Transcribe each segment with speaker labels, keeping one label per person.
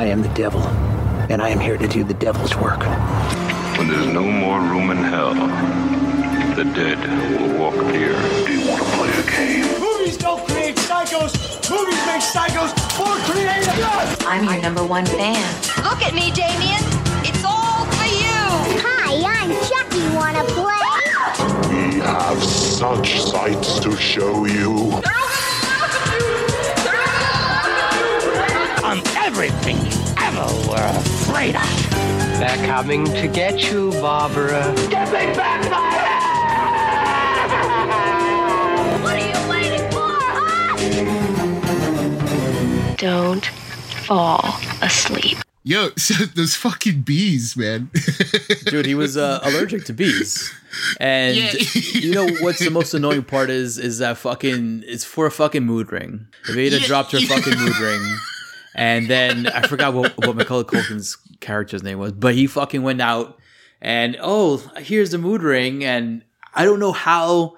Speaker 1: I am the devil, and I am here to do the devil's work.
Speaker 2: When there's no more room in hell, the dead will walk here. Do you want to play a game?
Speaker 3: Movies don't create psychos. Movies make psychos more creative. Yes!
Speaker 4: I'm your number one fan.
Speaker 5: Look at me, Damien. It's all for you.
Speaker 6: Hi, I'm Chucky. Wanna play?
Speaker 7: We have such sights to show you.
Speaker 8: Everything you ever were afraid of.
Speaker 9: They're coming to get you, Barbara.
Speaker 3: Get me back my head!
Speaker 6: What are you waiting for, huh?
Speaker 4: Don't fall asleep.
Speaker 10: Yo, so those fucking bees, man.
Speaker 11: Dude, he was uh, allergic to bees. And
Speaker 10: Yeah.
Speaker 11: you know what's the most annoying part is is that fucking it's for a fucking mood ring. Vada
Speaker 10: Yeah.
Speaker 11: dropped her fucking mood ring. And then I forgot what, what Macaulay Culkin's character's name was, but he fucking went out and oh, here's the mood ring, and I don't know how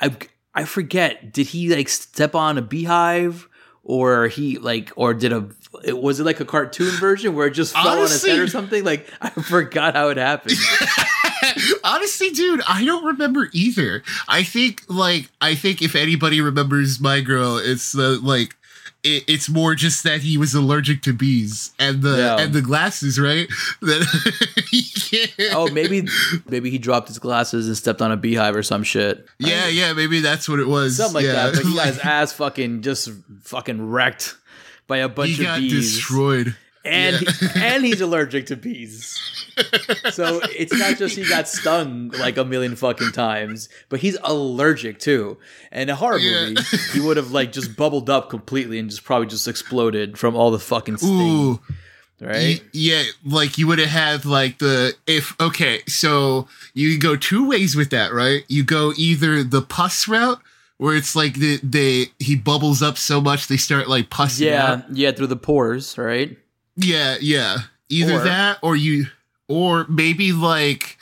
Speaker 11: I I forget. Did he like step on a beehive, or he like, or did a it was it like a cartoon version where it just fell on his head or something? Like I forgot how it happened.
Speaker 10: Honestly, dude, I don't remember either. I think like I think if anybody remembers my girl, it's the like it, it's more just that he was allergic to bees and the
Speaker 11: Yeah.
Speaker 10: and the glasses, right?
Speaker 11: Oh, maybe maybe he dropped his glasses and stepped on a beehive or some shit.
Speaker 10: yeah, yeah, maybe that's what it was.
Speaker 11: Something like
Speaker 10: yeah.
Speaker 11: that. But he got his ass fucking just fucking wrecked by a bunch
Speaker 10: he
Speaker 11: of
Speaker 10: got
Speaker 11: bees.
Speaker 10: destroyed.
Speaker 11: And
Speaker 10: Yeah.
Speaker 11: he, and he's allergic to bees. So it's not just he got stung like a million fucking times, but he's allergic too. And a horror
Speaker 10: Yeah.
Speaker 11: movie, he would have like just bubbled up completely and just probably just exploded from all the fucking sting,
Speaker 10: Ooh.
Speaker 11: right?
Speaker 10: Yeah, like you would have had like the if okay, so you go two ways with that, right? You go either the pus route where it's like the they he bubbles up so much they start like pussing
Speaker 11: yeah,
Speaker 10: out.
Speaker 11: yeah, through the pores, right?
Speaker 10: Yeah, yeah. Either
Speaker 11: Or-
Speaker 10: that or you or maybe like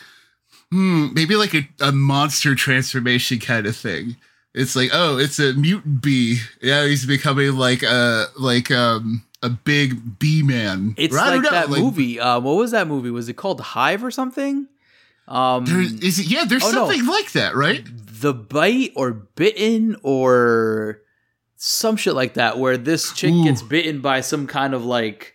Speaker 10: hmm, maybe like a, a monster transformation kind of thing. It's like, oh, it's a mutant bee. Yeah, he's becoming like a like um a big bee man.
Speaker 11: It's
Speaker 10: Or don't
Speaker 11: like
Speaker 10: know,
Speaker 11: that movie. Uh, what was that movie? Was it called Hive or something? Um,
Speaker 10: There, is it? Yeah, there's
Speaker 11: Oh, no.
Speaker 10: something like that, right?
Speaker 11: the bite or bitten or some shit like that where this chick
Speaker 10: Ooh.
Speaker 11: gets bitten by some kind of like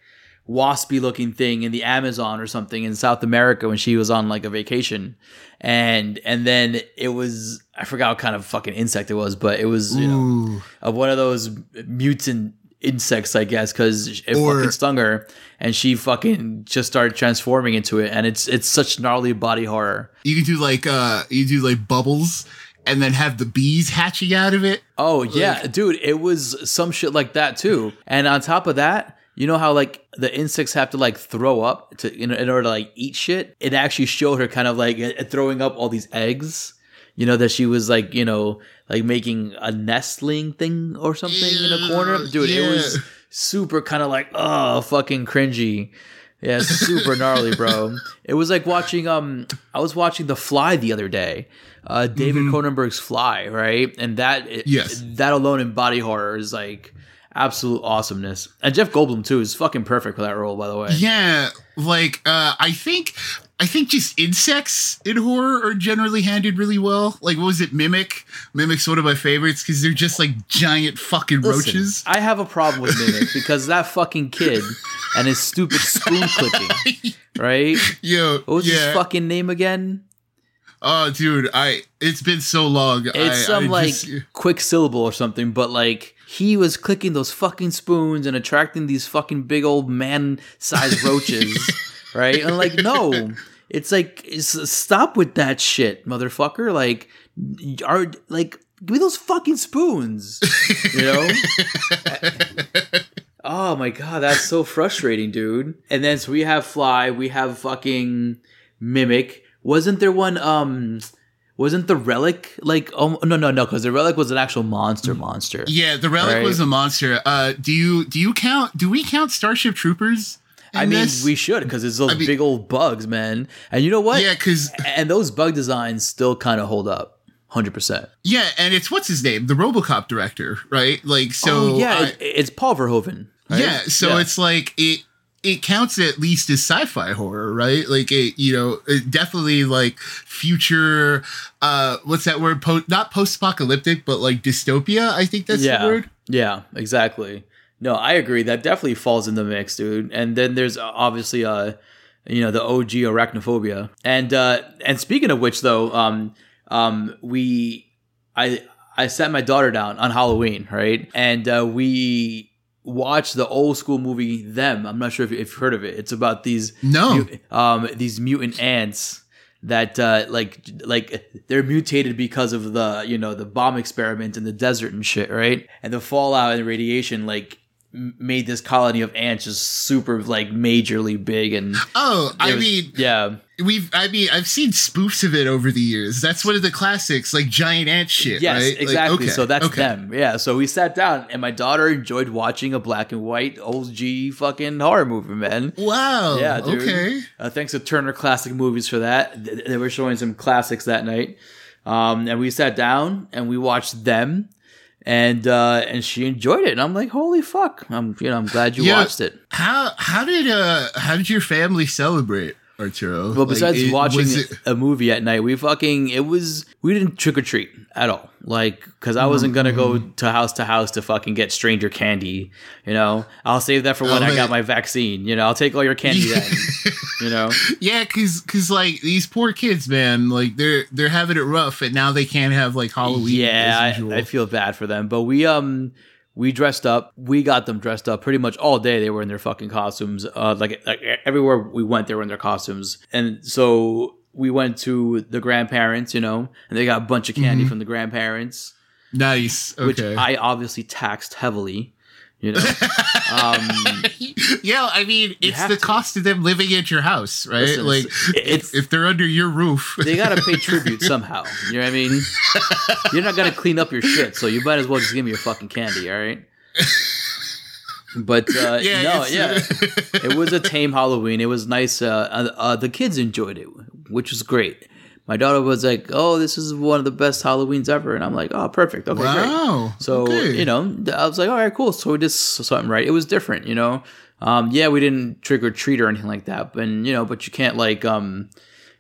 Speaker 11: waspy looking thing in the Amazon or something in South America when she was on like a vacation and and then it was I forgot what kind of fucking insect it was but it was you know of one of those mutant insects, I guess, because it
Speaker 10: Or-
Speaker 11: fucking stung her, and she fucking just started transforming into it, and it's it's such gnarly body horror.
Speaker 10: You can do like uh you do like bubbles and then have the bees hatching out of it.
Speaker 11: Oh yeah, dude, it was some shit like that too. And on top of that, you know how like the insects have to like throw up to in, in order to like eat shit. It actually showed her kind of like uh, throwing up all these eggs. You know that she was like you know like making a nestling thing or something in a corner. Dude, it was super kind of like oh fucking cringy. Yeah, super gnarly, bro. It was like watching um I was watching The Fly the other day. Uh David Cronenberg's Fly, right? And that
Speaker 10: Mm-hmm. Yes.
Speaker 11: that alone in body horror is like absolute awesomeness. And Jeff Goldblum too is fucking perfect for that role, by the way.
Speaker 10: Yeah, like uh I think I think just insects in horror are generally handled really well. Like what was it, Mimic? Mimic's one of my favorites because they're just like giant fucking
Speaker 11: Listen,
Speaker 10: roaches.
Speaker 11: I have a problem with Mimic because that fucking kid and his stupid spoon clicking, right?
Speaker 10: Yo,
Speaker 11: What was
Speaker 10: yeah.
Speaker 11: his fucking name again?
Speaker 10: Oh, dude, I it's been so long.
Speaker 11: It's
Speaker 10: I,
Speaker 11: some
Speaker 10: I
Speaker 11: like
Speaker 10: just-
Speaker 11: quick syllable or something, but like he was clicking those fucking spoons and attracting these fucking big old man sized roaches, right? And like, no, it's like it's, stop with that shit, motherfucker. Like, are like give me those fucking spoons, you know? oh my god, that's so frustrating, dude. And then so we have Fly, we have fucking Mimic. Wasn't there one? Um, wasn't the relic like? Oh no, no, no, because the relic was an actual monster, monster.
Speaker 10: yeah, the relic
Speaker 11: Right.
Speaker 10: was a monster. Uh, do you do you count? Do we count Starship Troopers?
Speaker 11: I mean,
Speaker 10: this?
Speaker 11: we should because it's those
Speaker 10: I mean-
Speaker 11: big old bugs, man. And you know what?
Speaker 10: Yeah, because
Speaker 11: and those bug designs still kind of hold up, hundred percent.
Speaker 10: yeah, and it's what's his name, the RoboCop director, right? Like, so
Speaker 11: oh yeah,
Speaker 10: I-
Speaker 11: it's Paul Verhoeven. right?
Speaker 10: Yeah, so
Speaker 11: Yeah.
Speaker 10: it's like it it counts at least as sci-fi horror, right? Like it, you know, it definitely like future. uh What's that word? Po- not post-apocalyptic, but like dystopia. I think that's
Speaker 11: yeah,
Speaker 10: the word.
Speaker 11: Yeah, exactly. No, I agree. That definitely falls in the mix, dude. And then there's uh, obviously uh you know the OG arachnophobia. And uh and speaking of which though, um um we I I sat my daughter down on Halloween, right? And uh we watched the old school movie Them. I'm not sure if, you've heard of it. It's about these
Speaker 10: No.
Speaker 11: um these mutant ants that uh like like they're mutated because of the you know the bomb experiment in the desert and shit right and the fallout and radiation like made this colony of ants just super like majorly big and
Speaker 10: Oh, I
Speaker 11: was-
Speaker 10: mean,
Speaker 11: yeah
Speaker 10: we've. I mean, I've seen spoofs of it over the years. That's one of the classics, like giant ant shit.
Speaker 11: yes
Speaker 10: right? Like,
Speaker 11: exactly
Speaker 10: okay,
Speaker 11: so that's
Speaker 10: okay.
Speaker 11: them yeah so we sat down and my daughter enjoyed watching a black and white old g fucking horror movie man
Speaker 10: Wow.
Speaker 11: Yeah, dude.
Speaker 10: Okay.
Speaker 11: Uh, thanks to Turner Classic Movies for that. They were showing some classics that night, um, and we sat down and we watched them, and uh, and she enjoyed it. And I'm like, holy fuck! I'm you know I'm glad you
Speaker 10: Yeah.
Speaker 11: watched it.
Speaker 10: How how did uh how did your family celebrate Arturo?
Speaker 11: Well,
Speaker 10: Like,
Speaker 11: besides
Speaker 10: it-
Speaker 11: watching
Speaker 10: it-
Speaker 11: a movie at night, we fucking it was we didn't trick or treat at all. Like, because I wasn't gonna go
Speaker 10: Mm-hmm.
Speaker 11: to house to house to fucking get stranger candy. You know, I'll save that for when
Speaker 10: Oh,
Speaker 11: I got my vaccine. You know, I'll take all your candy then. You know.
Speaker 10: yeah, cause cause like these poor kids, man, like they're they're having it rough, and now they can't have like Halloween.
Speaker 11: Yeah,
Speaker 10: as usual.
Speaker 11: I, I feel bad for them. But we um we dressed up. We got them dressed up pretty much all day. They were in their fucking costumes. Uh, like like everywhere we went, they were in their costumes. And so we went to the grandparents, you know, and they got a bunch of candy
Speaker 10: Mhm.
Speaker 11: from the grandparents,
Speaker 10: nice.
Speaker 11: which I obviously taxed heavily. You know, um,
Speaker 10: yeah, I mean, it's the
Speaker 11: to.
Speaker 10: cost of them living at your house, right?
Speaker 11: Listen,
Speaker 10: like,
Speaker 11: it's-
Speaker 10: if, if they're under your roof,
Speaker 11: they gotta pay tribute somehow. You know what I mean? You're not gonna clean up your shit, so you might as well just give me your fucking candy, all right? But uh,
Speaker 10: Yeah,
Speaker 11: no, yeah, it was a tame Halloween. It was nice. Uh, uh, uh, the kids enjoyed it, which was great. My daughter was like, "Oh, this is one of the best Halloweens ever," and I'm like, "Oh, perfect. Okay, great."
Speaker 10: wow.
Speaker 11: So
Speaker 10: okay.
Speaker 11: you know, I was like, all right, cool. So we did something right. It was different, you know. Um, yeah, we didn't trick or treat or anything like that, but you know, but you can't like um,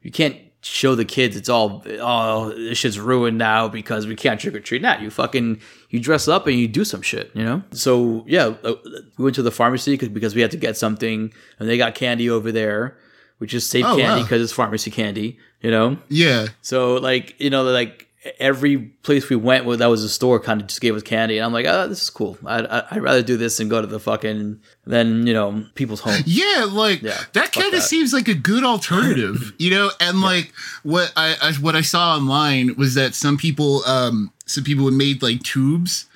Speaker 11: you can't show the kids it's all oh this shit's ruined now because we can't trick or treat. Nah, you fucking you dress up and you do some shit, you know. So yeah, uh, we went to the pharmacy 'cause- because we had to get something, and they got candy over there, which is safe
Speaker 10: Oh,
Speaker 11: candy
Speaker 10: wow.
Speaker 11: because it's pharmacy candy, you know.
Speaker 10: yeah,
Speaker 11: So like you know like every place we went where that was a store kind of just gave us candy, and I'm like, oh, this is cool. I'd, I'd rather do this than go to the fucking than you know people's home.
Speaker 10: yeah, like
Speaker 11: Yeah,
Speaker 10: that kind of seems like a good alternative, you know. And like what I, I what I saw online was that some people, um, some people had made like tubes,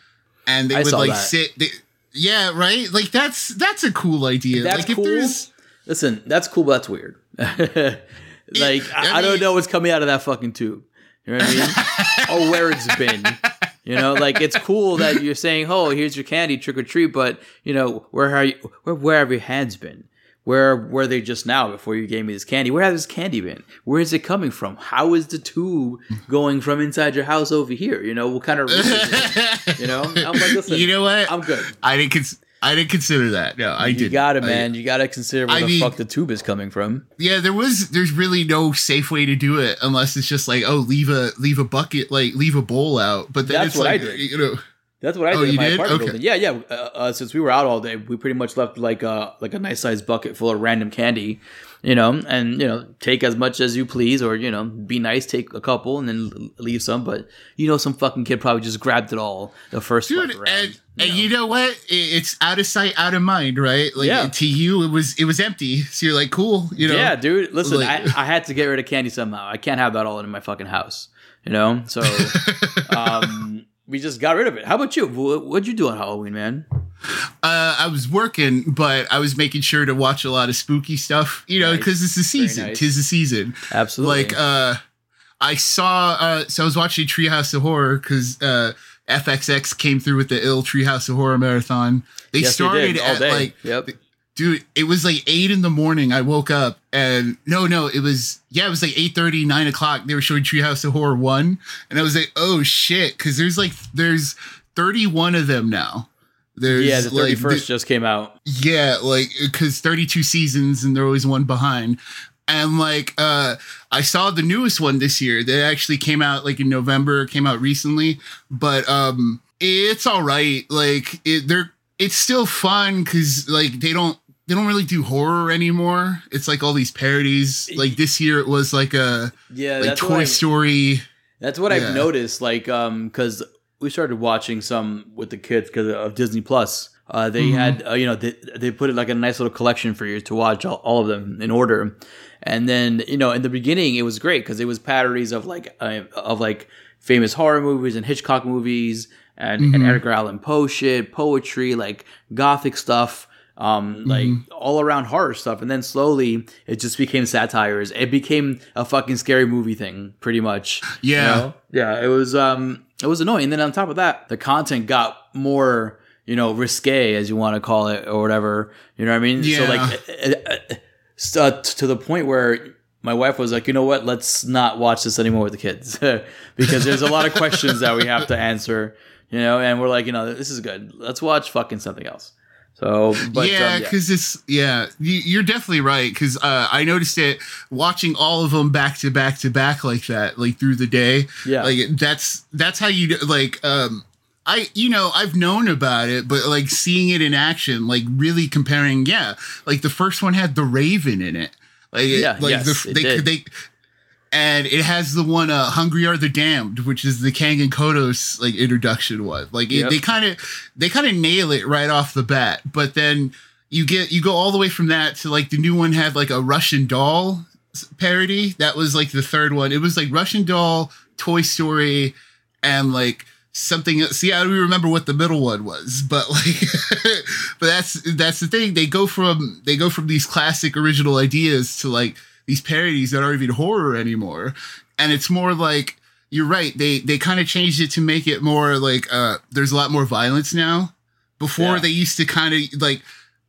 Speaker 10: and they
Speaker 11: I
Speaker 10: would like
Speaker 11: that.
Speaker 10: sit. They, yeah, right. Like that's that's a cool idea.
Speaker 11: That's
Speaker 10: like if
Speaker 11: cool.
Speaker 10: there's
Speaker 11: Listen, that's cool, but that's weird. like I, I don't know what's coming out of that fucking tube. You know what I mean? or where it's been. You know, like it's cool that you're saying, "Oh, here's your candy, trick or treat," but you know, where are you? Where where have your hands been? Where were they just now before you gave me this candy? Where has this candy been? Where is it coming from? How is the tube going from inside your house over here? You know, what kind of is it? You know, I'm like, listen,
Speaker 10: you know what?
Speaker 11: I'm good.
Speaker 10: I didn't. Cons- I didn't consider that. No, I did.
Speaker 11: You got it, man. You got to consider where
Speaker 10: I
Speaker 11: the
Speaker 10: mean-
Speaker 11: fuck the tube is coming from.
Speaker 10: Yeah, there was. There's really no safe way to do it unless it's just like, oh, leave a leave a bucket, like leave a bowl out. But then
Speaker 11: That's
Speaker 10: it's
Speaker 11: what I
Speaker 10: like,
Speaker 11: did.
Speaker 10: you know,
Speaker 11: That's what I
Speaker 10: Oh,
Speaker 11: did in my
Speaker 10: did?
Speaker 11: apartment
Speaker 10: Okay.
Speaker 11: building. Yeah, yeah. Uh, uh, since we were out all day, we pretty much left like a like a nice sized bucket full of random candy, you know, and you know, take as much as you please, or you know, be nice, take a couple, and then leave some. But you know, some fucking kid probably just grabbed it all the first
Speaker 10: dude,
Speaker 11: round.
Speaker 10: and and you know what? It's out of sight, out of mind, right? Like
Speaker 11: Yeah.
Speaker 10: to you, it was it was empty. So you're like, cool, you know?
Speaker 11: yeah, dude. Listen,
Speaker 10: like-
Speaker 11: I, I had to get rid of candy somehow. I can't have that all in my fucking house, you know. So, um, we just got rid of it. How about you? What'd you do on Halloween, man?
Speaker 10: Uh, I was working, but I was making sure to watch a lot of spooky stuff, you know,
Speaker 11: Nice.
Speaker 10: because it's the season.
Speaker 11: nice.
Speaker 10: Tis the season.
Speaker 11: Absolutely.
Speaker 10: Like, uh, I saw. Uh, so I was watching Treehouse of Horror because uh, FXX came through with the ill Treehouse of Horror marathon. They
Speaker 11: Yes, they
Speaker 10: started
Speaker 11: all
Speaker 10: at
Speaker 11: day.
Speaker 10: like
Speaker 11: Yep.
Speaker 10: Dude it was like 8 in the morning i woke up and no no it was yeah it was like 8 9 o'clock they were showing treehouse of horror 1 and i was like oh shit because there's like there's 31 of them now There's
Speaker 11: yeah, the thirty
Speaker 10: like,
Speaker 11: first
Speaker 10: the-
Speaker 11: just came out.
Speaker 10: yeah, like because 32 seasons and they're always one behind. And like uh I saw the newest one this year. That actually came out like in November, came out recently, but um it's all right. Like it they're it's still fun cuz like they don't they don't really do horror anymore. It's like all these parodies. Like this year it was like a
Speaker 11: Yeah,
Speaker 10: like Toy Story.
Speaker 11: That's what
Speaker 10: Yeah.
Speaker 11: I've noticed. Like, um, because we started watching some with the kids because of Disney Plus. Uh, they
Speaker 10: Mhm.
Speaker 11: had, uh, you know, they, they put it like a nice little collection for you to watch all, all of them in order. And then, you know, in the beginning, it was great because it was parodies of like uh, of like famous horror movies and Hitchcock movies and, and
Speaker 10: Mhm.
Speaker 11: Edgar Allan Poe shit, poetry, like gothic stuff, um, like
Speaker 10: Mhm.
Speaker 11: all around horror stuff. And then slowly, it just became satires. It became a fucking scary movie thing, pretty much. you
Speaker 10: Yeah.
Speaker 11: know? yeah. It was um, it was annoying. And then on top of that, the content got more, you know, risque, as you want to call it, or whatever. You know what I mean? So
Speaker 10: Yeah.
Speaker 11: like, uh, uh, uh, to the point where my wife was like, you know what? Let's not watch this anymore with the kids because there's a lot of questions that we have to answer. You know, and we're like, you know, this is good. Let's watch fucking something else. So, but
Speaker 10: yeah,
Speaker 11: um,
Speaker 10: because it's yeah, you, you're definitely right. Because uh, I noticed it watching all of them back to back to back like that, like through the day.
Speaker 11: Yeah.
Speaker 10: like that's that's how you like. Um, I you know I've known about it, but like seeing it in action, like really comparing. Yeah, like the first one had the Raven in it. Like
Speaker 11: Yeah,
Speaker 10: like
Speaker 11: yes,
Speaker 10: the
Speaker 11: it
Speaker 10: they
Speaker 11: did.
Speaker 10: they. And it has the one, uh, "Hungry Are the Damned," which is the Kang and Kodos like introduction one. Like it,
Speaker 11: Yep.
Speaker 10: they kind of, they kind of nail it right off the bat. But then you get you go all the way from that to like the new one had like a Russian doll parody. That was like the third one. It was like Russian doll, Toy Story, and like something. See, I don't even remember what the middle one was, but like, but that's that's the thing. They go from they go from these classic original ideas to like these parodies that aren't even horror anymore, and it's more like. You're right. They they kind of changed it to make it more like uh there's a lot more violence now. Before
Speaker 11: Yeah.
Speaker 10: they used to kind of like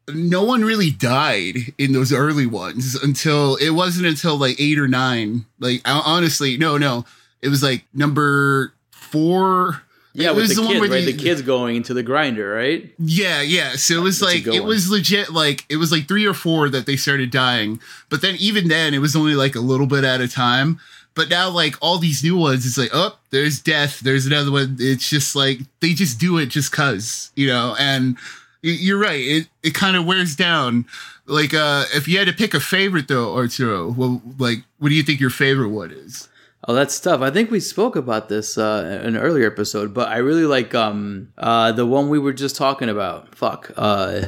Speaker 10: no one really died in those early ones until it wasn't until like eight or nine. Like honestly, no, no, it was like number four.
Speaker 11: Yeah,
Speaker 10: It
Speaker 11: with
Speaker 10: was
Speaker 11: the
Speaker 10: one
Speaker 11: kids,
Speaker 10: where
Speaker 11: right?
Speaker 10: they-
Speaker 11: The kids going into the grinder, right?
Speaker 10: Yeah, yeah. So it was
Speaker 11: That's
Speaker 10: like it
Speaker 11: one.
Speaker 10: was legit. Like it was like three or four that they started dying, but then even then it was only like a little bit at a time. But now, like all these new ones, it's like, oh, there's death. There's another one. It's just like they just do it just cause, you know. And you're right. It it kind of wears down. Like, uh if you had to pick a favorite though, Arturo, well, like, what do you think your favorite one is?
Speaker 11: Oh, that's tough. I think we spoke about this uh, in an earlier episode, but I really like um uh the one we were just talking about. Fuck. Uh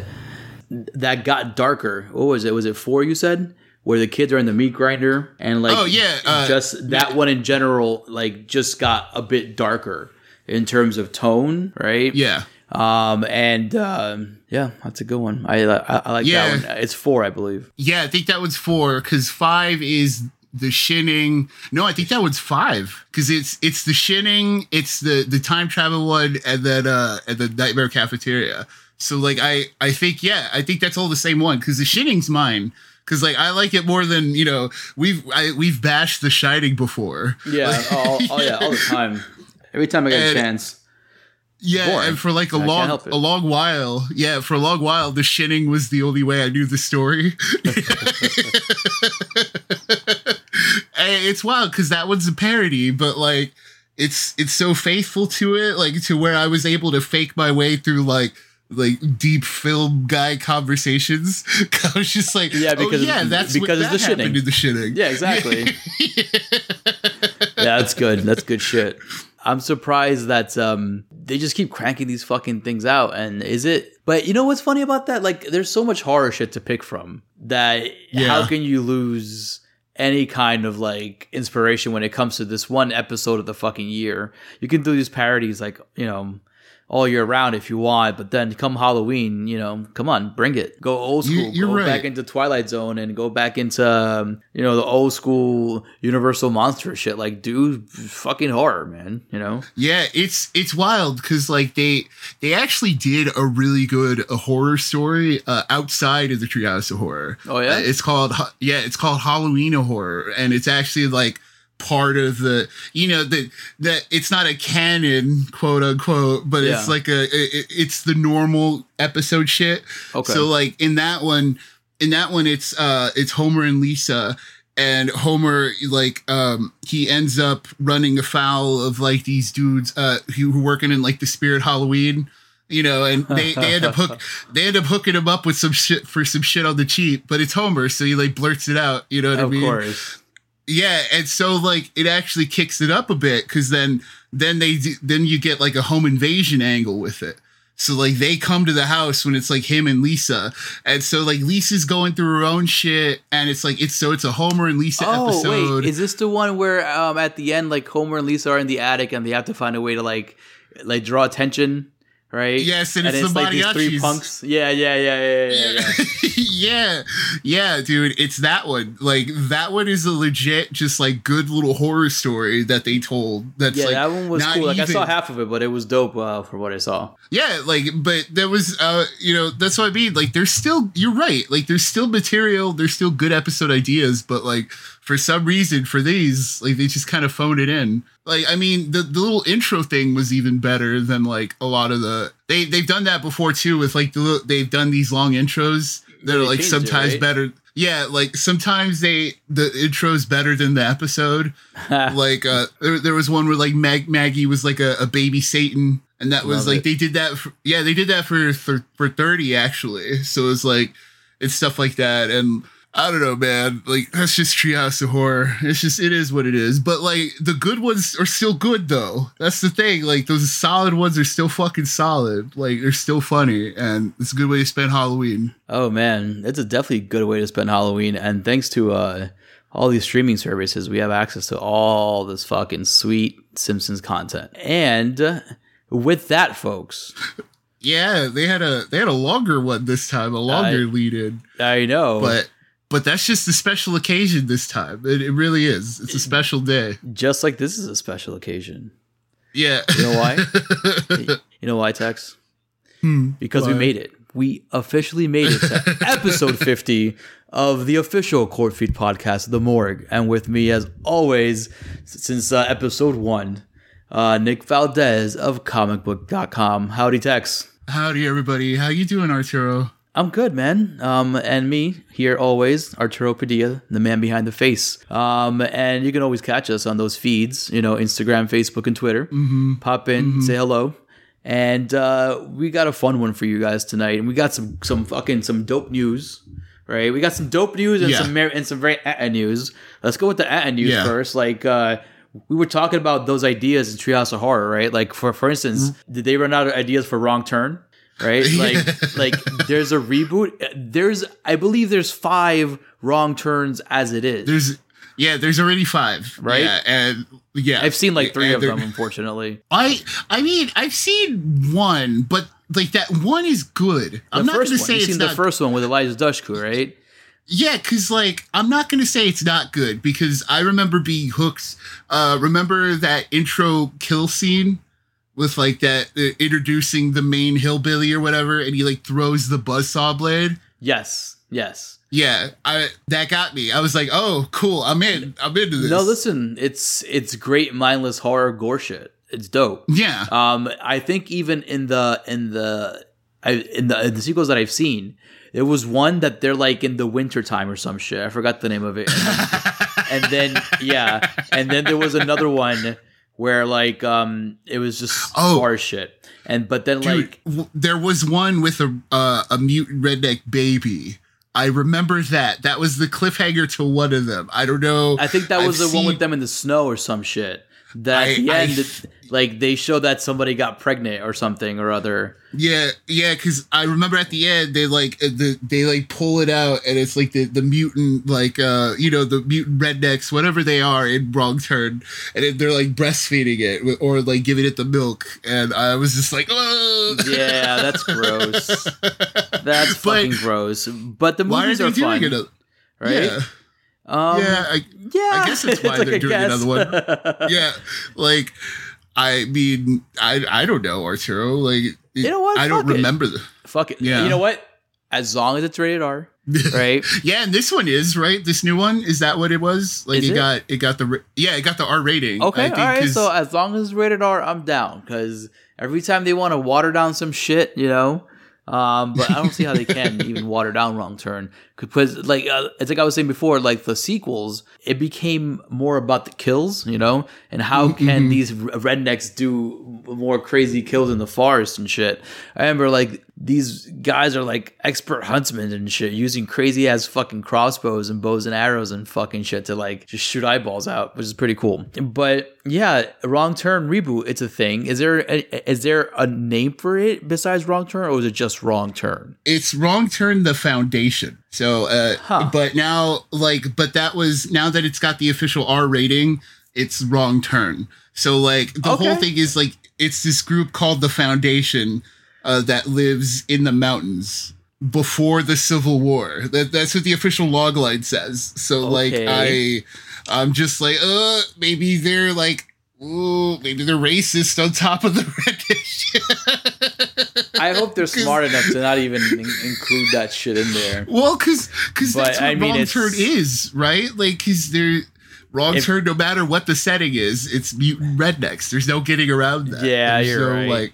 Speaker 11: that got darker. What was it? Was it four you said? Where the kids are in the meat grinder and like
Speaker 10: Oh, yeah, uh,
Speaker 11: just that one in general like just got a bit darker in terms of tone, right?
Speaker 10: Yeah.
Speaker 11: Um and um yeah, that's a good one. I I, I like
Speaker 10: Yeah.
Speaker 11: that one. It's four, I believe.
Speaker 10: Yeah, I think that one's four because five is the shinning. No, I think that one's five because it's it's the shinning, it's the the time travel one, and then uh and the nightmare cafeteria. So like I I think yeah I think that's all the same one because the shinning's mine because like I like it more than you know we've I, we've bashed the shining before.
Speaker 11: Yeah. oh, oh yeah, all the time. Every time I get a chance.
Speaker 10: Yeah,
Speaker 11: boring.
Speaker 10: and for like a
Speaker 11: I
Speaker 10: long a long while, yeah, for a long while, the shinning was the only way I knew the story. And it's wild because that one's a parody, but like it's it's so faithful to it, like to where I was able to fake my way through like like deep film guy conversations. I was just like,
Speaker 11: Yeah,
Speaker 10: oh,
Speaker 11: because-
Speaker 10: yeah, that's
Speaker 11: because
Speaker 10: what, that
Speaker 11: the
Speaker 10: happened
Speaker 11: shitting.
Speaker 10: in the shitting.
Speaker 11: Yeah, exactly. yeah, that's good. That's good shit. I'm surprised that um they just keep cranking these fucking things out. And is it? But you know what's funny about that? Like, there's so much horror shit to pick from that.
Speaker 10: Yeah.
Speaker 11: How can you lose? Any kind of like inspiration when it comes to this one episode of the fucking year. You can do these parodies like, you know, all year round if you want, but then come Halloween, you know, come on, bring it. Go old school.
Speaker 10: you're
Speaker 11: go
Speaker 10: right.
Speaker 11: back into Twilight Zone and go back into um, you know the old school Universal monster shit. Like, do fucking horror, man. You know?
Speaker 10: Yeah, it's it's wild because like they they actually did a really good a horror story uh, outside of the Treehouse of Horror.
Speaker 11: Oh, yeah?
Speaker 10: Uh, it's called yeah, it's called Halloween of Horror, and it's actually like part of the you know that that it's not a canon quote unquote but it's like a it, it's the normal episode shit
Speaker 11: Okay.
Speaker 10: so like in that one in that one it's uh it's homer and lisa and homer like um he ends up running afoul of like these dudes uh who were working in like the spirit halloween you know, and they, they end up hook they end up hooking him up with some shit for some shit on the cheap, but it's Homer, so he like blurts it out, you know what I
Speaker 11: of
Speaker 10: mean?
Speaker 11: course.
Speaker 10: Yeah, and so like it actually kicks it up a bit because then then they do, then you get like a home invasion angle with it. So like they come to the house when it's like him and Lisa, and so like Lisa's going through her own shit, and it's like it's so it's a Homer and Lisa
Speaker 11: Oh
Speaker 10: episode.
Speaker 11: wait, is this the one where um at the end like Homer and Lisa are in the attic and they have to find a way to like like draw attention, right?
Speaker 10: Yes, and it's the
Speaker 11: like these three punks. Yeah, yeah, yeah, yeah, yeah, yeah.
Speaker 10: yeah, yeah, dude, it's that one. Like that one is a legit, just like good little horror story that they told. That's
Speaker 11: yeah,
Speaker 10: like
Speaker 11: that one was cool. Like I saw half of it, but it was dope uh, for what I saw.
Speaker 10: Yeah, like, but there was, uh, you know, that's what I mean. Like, there's still, you're right. Like, there's still material, there's still good episode ideas, but like, for some reason, for these, like, they just kind of phoned it in. Like, I mean, the, the little intro thing was even better than like a lot of the. They they've done that before too. With like the they've done these long intros that are like
Speaker 11: changed it,
Speaker 10: sometimes
Speaker 11: right?
Speaker 10: better. Yeah, like sometimes they the intro's better than the episode. like uh there, there was one where like Mag- Maggie was like a, a baby Satan and that was
Speaker 11: Love
Speaker 10: like
Speaker 11: it.
Speaker 10: they did that for, yeah they did that for, for for 30 actually so it's like it's stuff like that and I don't know man. Like that's just Treehouse of Horror it's just it is what it is. But like the good ones are still good though. That's the thing. Like those solid ones are still fucking solid. Like they're still funny and it's a good way to spend Halloween.
Speaker 11: Oh man, it's a definitely good way to spend Halloween. And thanks to uh, all these streaming services, we have access to all this fucking sweet Simpsons content. And uh, with that, folks,
Speaker 10: yeah they had a they had a longer one this time a longer lead in
Speaker 11: I know,
Speaker 10: but but that's just a special occasion this time. It, it really is. It's a special day.
Speaker 11: just like this is a special occasion.
Speaker 10: Yeah.
Speaker 11: You know why? you know why, Tex? Because we made it. We officially made it to episode 50 of the official Corpsefeed podcast, The Morgue. And with me, as always, since uh, episode one, uh, Nick Valdez of comicbook.com. Howdy, Tex.
Speaker 10: Howdy, everybody. How you doing, Arturo?
Speaker 11: I'm good, man. Um, and me here always, Arturo Padilla, the man behind the face. Um, and you can always catch us on those feeds, you know, Instagram, Facebook, and Twitter. Mm-hmm. Pop in, say hello. And uh, we got a fun one for you guys tonight, and we got some some fucking some dope news, right? We got some dope news and
Speaker 10: Yeah.
Speaker 11: some mer- and some very uh news. Let's go with the uh news
Speaker 10: Yeah.
Speaker 11: first. Like uh, we were talking about those ideas in Treehouse of Horror, right? Like for for instance,
Speaker 10: Mm-hmm.
Speaker 11: did they run out of ideas for Wrong Turn? Right? Like like there's a reboot. There's I believe there's five Wrong Turns as it is.
Speaker 10: There's yeah, there's already five.
Speaker 11: Right?
Speaker 10: Yeah, and yeah.
Speaker 11: I've seen like three of them, unfortunately.
Speaker 10: I I mean, I've seen one, but like that one is good.
Speaker 11: The
Speaker 10: I'm not
Speaker 11: first
Speaker 10: gonna say
Speaker 11: You've
Speaker 10: it's
Speaker 11: seen
Speaker 10: not
Speaker 11: the first one with Eliza Dushku, right?
Speaker 10: Yeah, because like I'm not gonna say it's not good because I remember being hooked. Uh, remember that intro kill scene with like that uh, introducing the main hillbilly or whatever, and he like throws the buzzsaw blade.
Speaker 11: Yes. Yes.
Speaker 10: Yeah, I that got me. I was like, oh, cool. I'm in. I'm into this.
Speaker 11: No, listen, it's it's great mindless horror gore shit. It's dope.
Speaker 10: Yeah.
Speaker 11: Um, I think even in the in the I, in the in the sequels that I've seen, there was one that they're like in the winter time or some shit. I forgot the name of it. and then yeah, and then there was another one where like um it was just
Speaker 10: Oh.
Speaker 11: shit. And but then
Speaker 10: Dude,
Speaker 11: like
Speaker 10: w- there was one with a uh, a mutant redneck baby. I remember that. That was the cliffhanger to one of them. I don't know.
Speaker 11: I think that was
Speaker 10: I've
Speaker 11: the one with them in the snow or some shit. That at
Speaker 10: I-
Speaker 11: the
Speaker 10: I-
Speaker 11: end, like they show that somebody got pregnant or something or other.
Speaker 10: Yeah, yeah, because I remember at the end they like uh, the they like pull it out and it's like the the mutant like uh you know the mutant rednecks whatever they are in wrong turn and they're like breastfeeding it or like giving it the milk and I was just like oh
Speaker 11: Yeah, that's gross. That's
Speaker 10: But-
Speaker 11: fucking gross. But the
Speaker 10: are
Speaker 11: movies are
Speaker 10: doing
Speaker 11: fun,
Speaker 10: it?
Speaker 11: right?
Speaker 10: Yeah,
Speaker 11: Um,
Speaker 10: yeah, I,
Speaker 11: yeah.
Speaker 10: I guess that's why
Speaker 11: like
Speaker 10: they're doing
Speaker 11: guess.
Speaker 10: another one. yeah, like I mean I I don't know Arturo like
Speaker 11: You know what?
Speaker 10: I don't
Speaker 11: it.
Speaker 10: remember the
Speaker 11: Fuck it.
Speaker 10: Yeah.
Speaker 11: You know what? as long as it's rated R, right?
Speaker 10: yeah, and this one is right. This new one is that what it was? Like
Speaker 11: Is
Speaker 10: it,
Speaker 11: it?
Speaker 10: got it got the yeah it got the R rating.
Speaker 11: Okay,
Speaker 10: I think,
Speaker 11: all right.
Speaker 10: 'cause-
Speaker 11: So as long as it's rated R, I'm down because every time they want to water down some shit, you know. Um, but I don't see how they can even water down Wrong Turn because, like, uh, it's like I was saying before, like the sequels, it became more about the kills, you know, and how
Speaker 10: Mm-hmm.
Speaker 11: can these rednecks do more crazy kills in the forest and shit. I remember like these guys are like expert huntsmen and shit, using crazy ass fucking crossbows and bows and arrows and fucking shit to like just shoot eyeballs out, which is pretty cool. But yeah, Wrong Turn reboot, it's a thing. Is there a, is there a name for it besides Wrong Turn, or is it just Wrong Turn?
Speaker 10: it's wrong turn the foundation so uh
Speaker 11: Huh.
Speaker 10: but now like but that was now that it's got the official r rating it's wrong turn. So like the whole thing is like it's this group called the foundation uh that lives in the mountains before the civil war. That that's what the official logline says. So like i i'm just like uh maybe they're like Ooh, maybe they're racist on top of the rendition.
Speaker 11: I hope they're smart enough to not even in- include that shit in there.
Speaker 10: Well, because because that's what
Speaker 11: I mean,
Speaker 10: wrong turn is, right? Like, because they're wrong
Speaker 11: If-
Speaker 10: turn. No matter what the setting is, it's mutant rednecks. There's no getting around that.
Speaker 11: Yeah,
Speaker 10: And
Speaker 11: you're
Speaker 10: so,
Speaker 11: right.
Speaker 10: Like,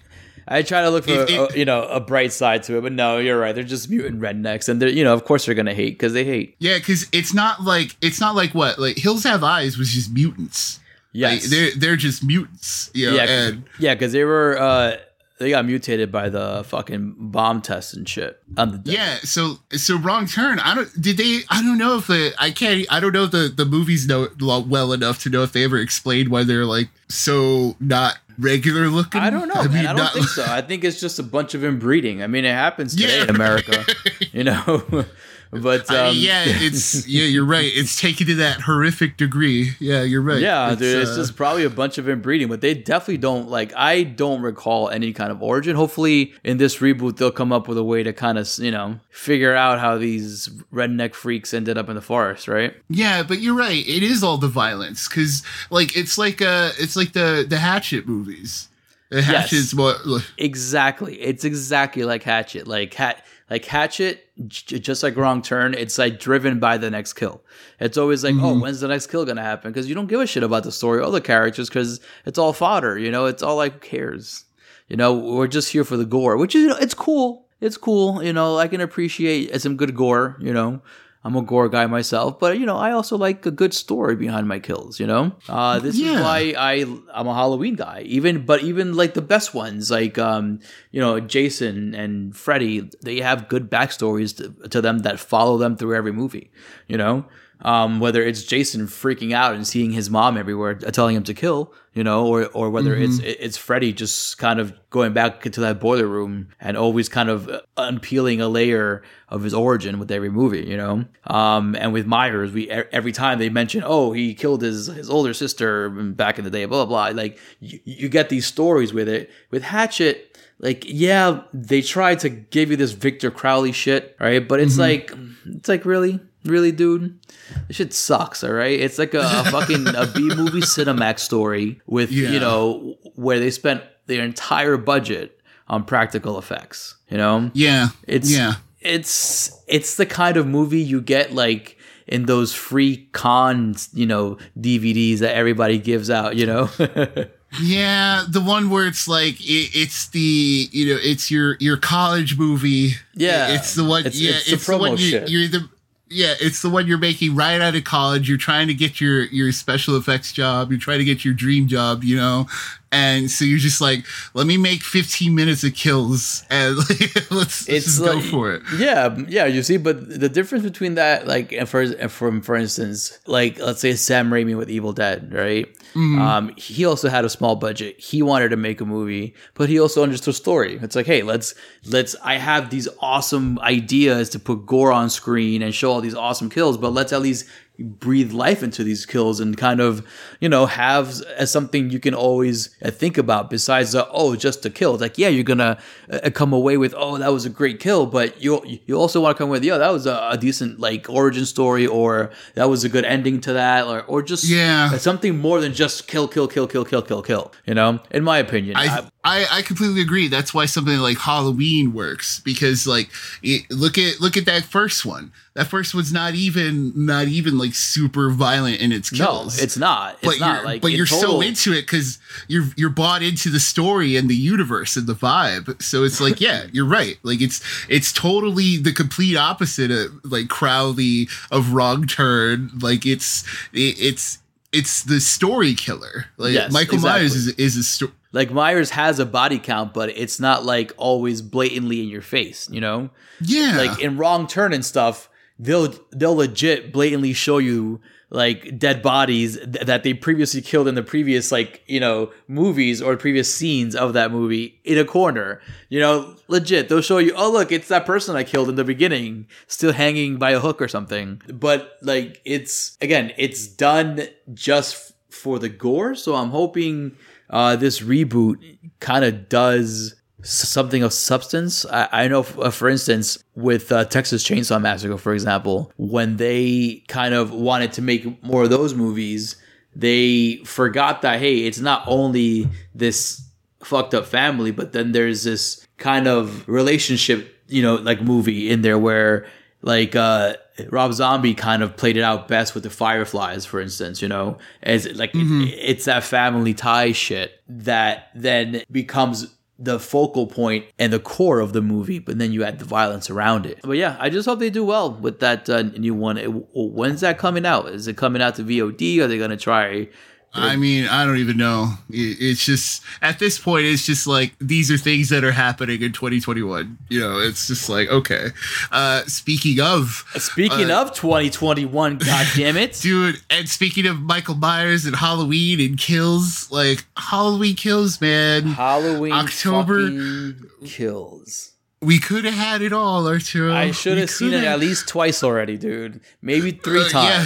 Speaker 11: I try to look for
Speaker 10: it-
Speaker 11: a, you know a bright side to it, but no, you're right. They're just mutant rednecks, and they're you know of course they're gonna hate because they hate.
Speaker 10: yeah, because it's not like it's not like what like Hills Have Eyes was just mutants. Like, they're they're just mutants. You know,
Speaker 11: yeah,
Speaker 10: and
Speaker 11: yeah, because they were uh they got mutated by the fucking bomb test and shit. On the
Speaker 10: yeah. So so wrong turn. I don't. Did they? I don't know if the I can't. I don't know if the the movies know well enough to know if they ever explained why they're like so not regular looking.
Speaker 11: I don't know, man. I don't think so. I think it's just a bunch of inbreeding. I mean, it happens today
Speaker 10: Yeah.
Speaker 11: in America, you know. but um,
Speaker 10: I mean, yeah, it's yeah, you're right. It's taken to that horrific degree. Yeah, you're right.
Speaker 11: Yeah,
Speaker 10: it's,
Speaker 11: dude, it's
Speaker 10: uh,
Speaker 11: just probably a bunch of inbreeding, but they definitely don't like. I don't recall any kind of origin. Hopefully, in this reboot, they'll come up with a way to kind of, you know, figure out how these redneck freaks ended up in the forest, right?
Speaker 10: yeah, but you're right. It is all the violence because like it's like uh it's like the the Hatchet movies. The Hatchet's more.
Speaker 11: Exactly. It's exactly like Hatchet. Like Hat, like Hatchet, j- just like Wrong Turn. It's like driven by the next kill. It's always like, oh, mm-hmm. when's the next kill gonna happen? Because you don't give a shit about the story or the characters because it's all fodder. You know, it's all like who cares. You know, we're just here for the gore, which is you know, it's cool. It's cool. You know, I can appreciate some good gore. You know. I'm a gore guy myself, but you know, I also like a good story behind my kills. You know, uh, this is why I I'm a Halloween guy. Even but even like the best ones, like um, you know, Jason and Freddy, they have good backstories to, to them that follow them through every movie. You know, um, whether it's Jason freaking out and seeing his mom everywhere, uh, telling him to kill, you know, or or whether it's it's Freddy just kind of going back into that boiler room and always kind of unpeeling a layer of his origin with every movie, you know. Um, and with Myers, we every time they mention, oh, he killed his his older sister back in the day, blah blah blah. Like you, you get these stories with it. With Hatchet, like yeah, they try to give you this Victor Crowley shit, right? But it's like it's like really. Really, dude, this shit sucks. All right, it's like a, a fucking a B movie Cinemax story with
Speaker 10: Yeah.
Speaker 11: you know where they spent their entire budget on practical effects. You know,
Speaker 10: Yeah,
Speaker 11: it's
Speaker 10: yeah.
Speaker 11: it's it's the kind of movie you get like in those free cons, you know DVDs that everybody gives out. You know,
Speaker 10: Yeah, the one where it's like it, it's the you know it's your your college movie.
Speaker 11: Yeah.
Speaker 10: it's the one.
Speaker 11: It's-
Speaker 10: yeah,
Speaker 11: it's
Speaker 10: it's,
Speaker 11: the
Speaker 10: the,
Speaker 11: promo
Speaker 10: one you,
Speaker 11: shit.
Speaker 10: you're the. Yeah, it's the one you're making right out of college. You're trying to get your your special effects job. You're trying to get your dream job. You know, and so you're just like, let me make 15 minutes of kills and like, let's, let's just go for it.
Speaker 11: Yeah, yeah. You see, but the difference between that, like, and for from for instance, like let's say Sam Raimi with Evil Dead, right?
Speaker 10: Mm-hmm.
Speaker 11: Um, he also had a small budget. He wanted to make a movie, but he also understood story. It's like, hey, let's let's. I have these awesome ideas to put gore on screen and show all these awesome kills, but let's at least breathe life into these kills and kind of you know have as something you can always uh, think about besides uh, oh just a kill it's like yeah you're gonna uh, come away with oh that was a great kill but you you also want to come with yeah that was a, a decent like origin story or that was a good ending to that or, or just
Speaker 10: Yeah.
Speaker 11: something more than just kill kill kill kill kill kill kill you know in my opinion
Speaker 10: I-
Speaker 11: I,
Speaker 10: I, I completely agree. That's why something like Halloween works because like it, look at look at that first one. That first one's not even not even like super violent in its
Speaker 11: No,
Speaker 10: kills.
Speaker 11: it's not. It's
Speaker 10: but
Speaker 11: not
Speaker 10: you're,
Speaker 11: like
Speaker 10: but you're so into it because you're you're bought into the story and the universe and the vibe. So it's like, yeah, you're right. Like it's it's totally the complete opposite of like Crowley of Wrong Turn. Like it's it, it's it's the story killer. Like
Speaker 11: Yes,
Speaker 10: Michael Myers is is a story.
Speaker 11: Like Myers has a body count, but it's not like always blatantly in your face, you know?
Speaker 10: Yeah.
Speaker 11: Like in wrong turn and stuff, they'll they'll legit blatantly show you like dead bodies th- that they previously killed in the previous like, you know, movies or previous scenes of that movie in a corner. You know, legit. They'll show you, "Oh, look, it's that person I killed in the beginning, still hanging by a hook or something." But like it's again, it's done just f- for the gore, so I'm hoping uh, this reboot kind of does something of substance. I, I know, f- uh, for instance, with uh, Texas Chainsaw Massacre, for example, when they kind of wanted to make more of those movies, they forgot that hey, it's not only this fucked up family, but then there's this kind of relationship, you know, like movie in there where like uh Rob Zombie kind of played it out best with the Fireflies, for instance, you know, as like
Speaker 10: Mm-hmm.
Speaker 11: it- it's that family tie shit that then becomes the focal point and the core of the movie, but then you add the violence around it. But yeah, I just hope they do well with that uh, new one. It- when's that coming out? Is it coming out to VOD? Are they going to try?
Speaker 10: I mean, I don't even know. It's just at this point, it's just like these are things that are happening in 2021. You know, it's just like okay. Uh, speaking of,
Speaker 11: Speaking
Speaker 10: uh,
Speaker 11: of 2021, god damn it,
Speaker 10: dude, and speaking of Michael Myers and Halloween and kills, like Halloween kills, man.
Speaker 11: Halloween
Speaker 10: October-
Speaker 11: kills.
Speaker 10: We could have had it all, Arturo.
Speaker 11: I should have seen it at least twice already, dude. Maybe three
Speaker 10: Uh, yeah.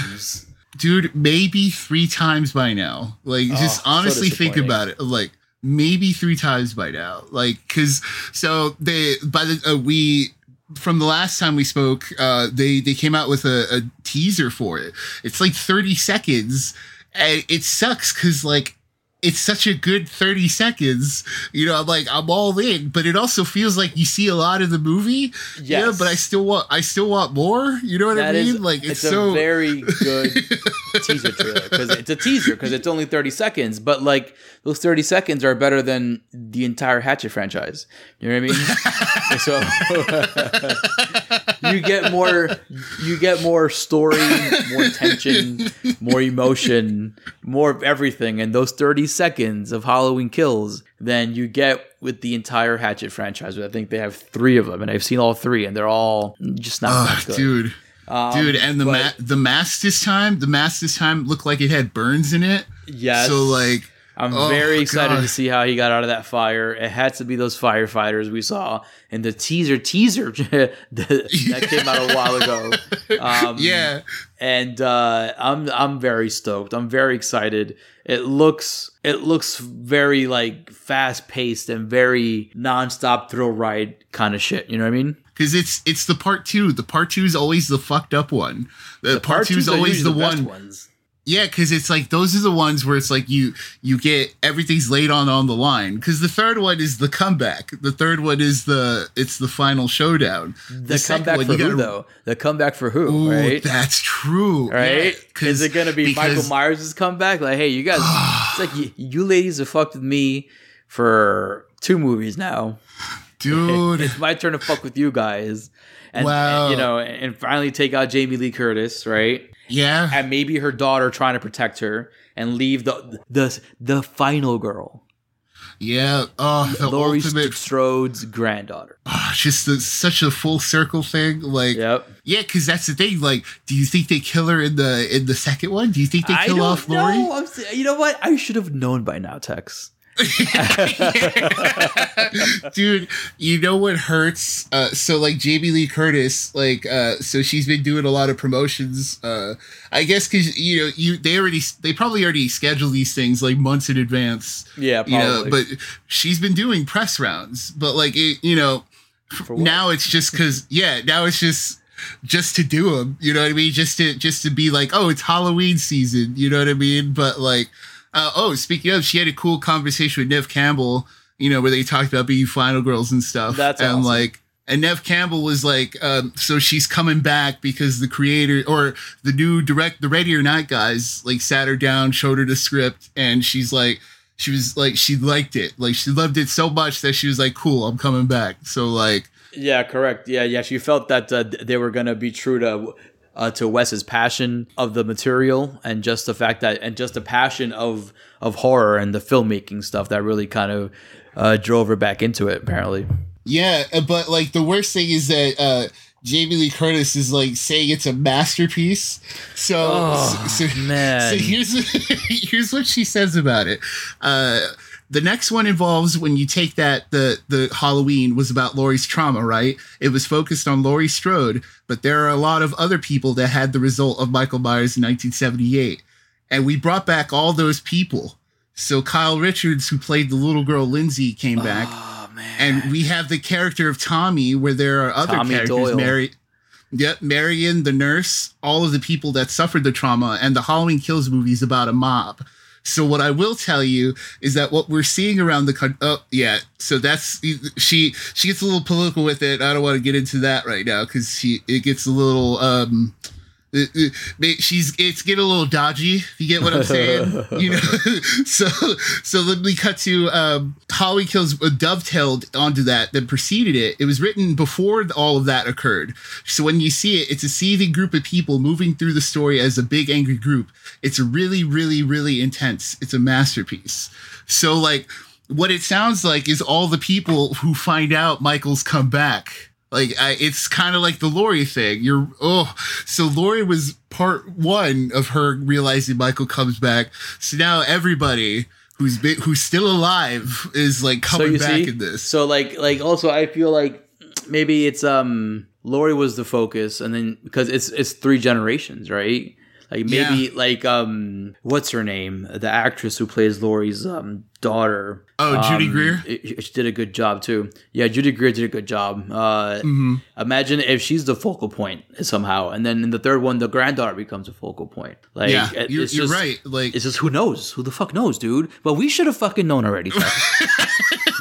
Speaker 10: Dude maybe three times by now. Like just
Speaker 11: Oh, so
Speaker 10: honestly think about it like maybe three times by now. Like because so they by the uh, we from the last time we spoke uh they they came out with a, a teaser for it. It's like 30 seconds and it sucks because like it's such a good 30 seconds you know i'm like i'm all in but it also feels like you see a lot of the movie yeah
Speaker 11: Yes.
Speaker 10: but i still want i still want more you know what i mean
Speaker 11: is
Speaker 10: like
Speaker 11: it's,
Speaker 10: it's,
Speaker 11: a
Speaker 10: so
Speaker 11: very good teaser trailer because it's a teaser because it's only 30 seconds but like those 30 seconds are better than the entire hatchet franchise you know what i mean so you get more you get more story more tension more emotion more of everything in those 30 seconds of halloween kills than you get with the entire hatchet franchise i think they have three of them and i've seen all three and they're all just not
Speaker 10: Oh,
Speaker 11: good
Speaker 10: dude.
Speaker 11: Um,
Speaker 10: Dude, and the
Speaker 11: but-
Speaker 10: ma- the mask this time, the mask this time looked like it had burns in it.
Speaker 11: Yes.
Speaker 10: So like,
Speaker 11: I'm
Speaker 10: oh,
Speaker 11: very excited
Speaker 10: God.
Speaker 11: to see how he got out of that fire. It had to be those firefighters we saw in the teaser teaser that that came out a while ago. Um,
Speaker 10: Yeah.
Speaker 11: and uh, I'm I'm very stoked. I'm very excited. It looks it looks very like fast paced and very nonstop thrill ride kind of shit. You know what I mean?
Speaker 10: because it's it's the part two. The part two is always the fucked up one. The, part,
Speaker 11: part
Speaker 10: two is always the,
Speaker 11: the
Speaker 10: one.
Speaker 11: ones.
Speaker 10: Yeah, because it's like those are the ones where it's like you you get everything's laid on on the line. Because the third one is the comeback. The third one is the it's the final showdown.
Speaker 11: The,
Speaker 10: second
Speaker 11: comeback
Speaker 10: one,
Speaker 11: for who
Speaker 10: gotta-
Speaker 11: though? The comeback for who?
Speaker 10: Ooh,
Speaker 11: right?
Speaker 10: That's true.
Speaker 11: right?
Speaker 10: Yeah,
Speaker 11: Is it gonna be Michael
Speaker 10: because-
Speaker 11: Myers' comeback? Like, hey, you guys, it's like you, you ladies have fucked with me for two movies now.
Speaker 10: Dude.
Speaker 11: it's my turn to fuck with you guys. And,
Speaker 10: Wow.
Speaker 11: and, you know, and finally take out Jamie Lee Curtis, right?
Speaker 10: Yeah.
Speaker 11: And maybe her daughter trying to protect her and leave the the the final girl,
Speaker 10: Yeah. Oh, the
Speaker 11: Laurie
Speaker 10: ultimate
Speaker 11: Strode's granddaughter.
Speaker 10: Ah, just the, such a full circle thing. Like,
Speaker 11: Yep.
Speaker 10: yeah, because that's the thing. Like, do you think they kill her in the in the second one? Do you think they kill off
Speaker 11: Laurie? I'm, you know what? I should have known by now, Tex.
Speaker 10: Dude, you know what hurts? Uh, so like Jamie Lee Curtis, like, uh, so she's been doing a lot of promotions. Uh, I guess because you know you they already they probably already schedule these things like months in advance.
Speaker 11: Yeah,
Speaker 10: you know,
Speaker 11: probably.
Speaker 10: but she's been doing press rounds. But like it, you know, now it's just because yeah, now it's just just to do them. You know what I mean? Just to just to be like, oh, it's Halloween season. You know what I mean? But like, uh, oh, speaking of, she had a cool conversation with Neve Campbell. you know, where they talked about being final girls and stuff.
Speaker 11: That's
Speaker 10: and
Speaker 11: awesome.
Speaker 10: like and Neve Campbell was like, um, so she's coming back because the creator or the new direct, the Ready or Not guys, like sat her down, showed her the script, and she's like, she was like, she liked it, like she loved it so much that she was like, cool, I'm coming back. So like,
Speaker 11: Yeah, correct. Yeah, yeah. She felt that uh, they were gonna be true to uh, to Wes's passion of the material and just the fact that and just the passion of of horror and the filmmaking stuff that really kind of uh, drove her back into it. Apparently.
Speaker 10: Yeah, uh, but like the worst thing is that uh Jamie Lee Curtis is like saying it's a masterpiece. So,
Speaker 11: Oh,
Speaker 10: so, so-
Speaker 11: man.
Speaker 10: so here's here's what she says about it. Uh the next one involves when you take that the the Halloween was about Laurie's trauma, right? It was focused on Laurie Strode, but there are a lot of other people that had the result of Michael Myers in 1978. And we brought back all those people. So Kyle Richards, who played the little girl Lindsey, came oh, back.
Speaker 11: Oh man.
Speaker 10: And we have the character of Tommy, where there are other
Speaker 11: Tommy
Speaker 10: characters,
Speaker 11: Doyle.
Speaker 10: Mary, yep, Marion, the nurse, all of the people that suffered the trauma, and the Halloween Kills movie is about a mob. So what I will tell you is that what we're seeing around the country, oh yeah, so that's she she gets a little political with it. I don't want to get into that right now because she it gets a little um she's it's getting a little dodgy if you get what i'm saying you know? So so let me cut to um holly kills uh, dovetailed onto that that preceded it. It was written before all of that occurred. So when you see it it's a seething group of people moving through the story as a big angry group it's really really really intense it's a masterpiece so like what it sounds like is all the people who find out michael's come back like I, it's kind of like the Laurie thing. You're oh, so Laurie was part one of her realizing Michael comes back. So now everybody who's been, who's still alive is like coming back in this.
Speaker 11: So like like also I feel like maybe it's um Laurie was the focus and then because it's it's three generations, right? Like maybe like um what's her name? The actress who plays Laurie's um daughter.
Speaker 10: Oh, Judy
Speaker 11: Um,
Speaker 10: Greer?
Speaker 11: it- She did a good job too. Yeah, Judy Greer did a good job. Uh
Speaker 10: Mhm.
Speaker 11: imagine if she's the focal point somehow and then in the third one the granddaughter becomes a focal point. Like
Speaker 10: yeah,
Speaker 11: it-
Speaker 10: you're, you're
Speaker 11: just-
Speaker 10: right. Like
Speaker 11: it's just who knows? Who the fuck knows, dude? But we should have fucking known already.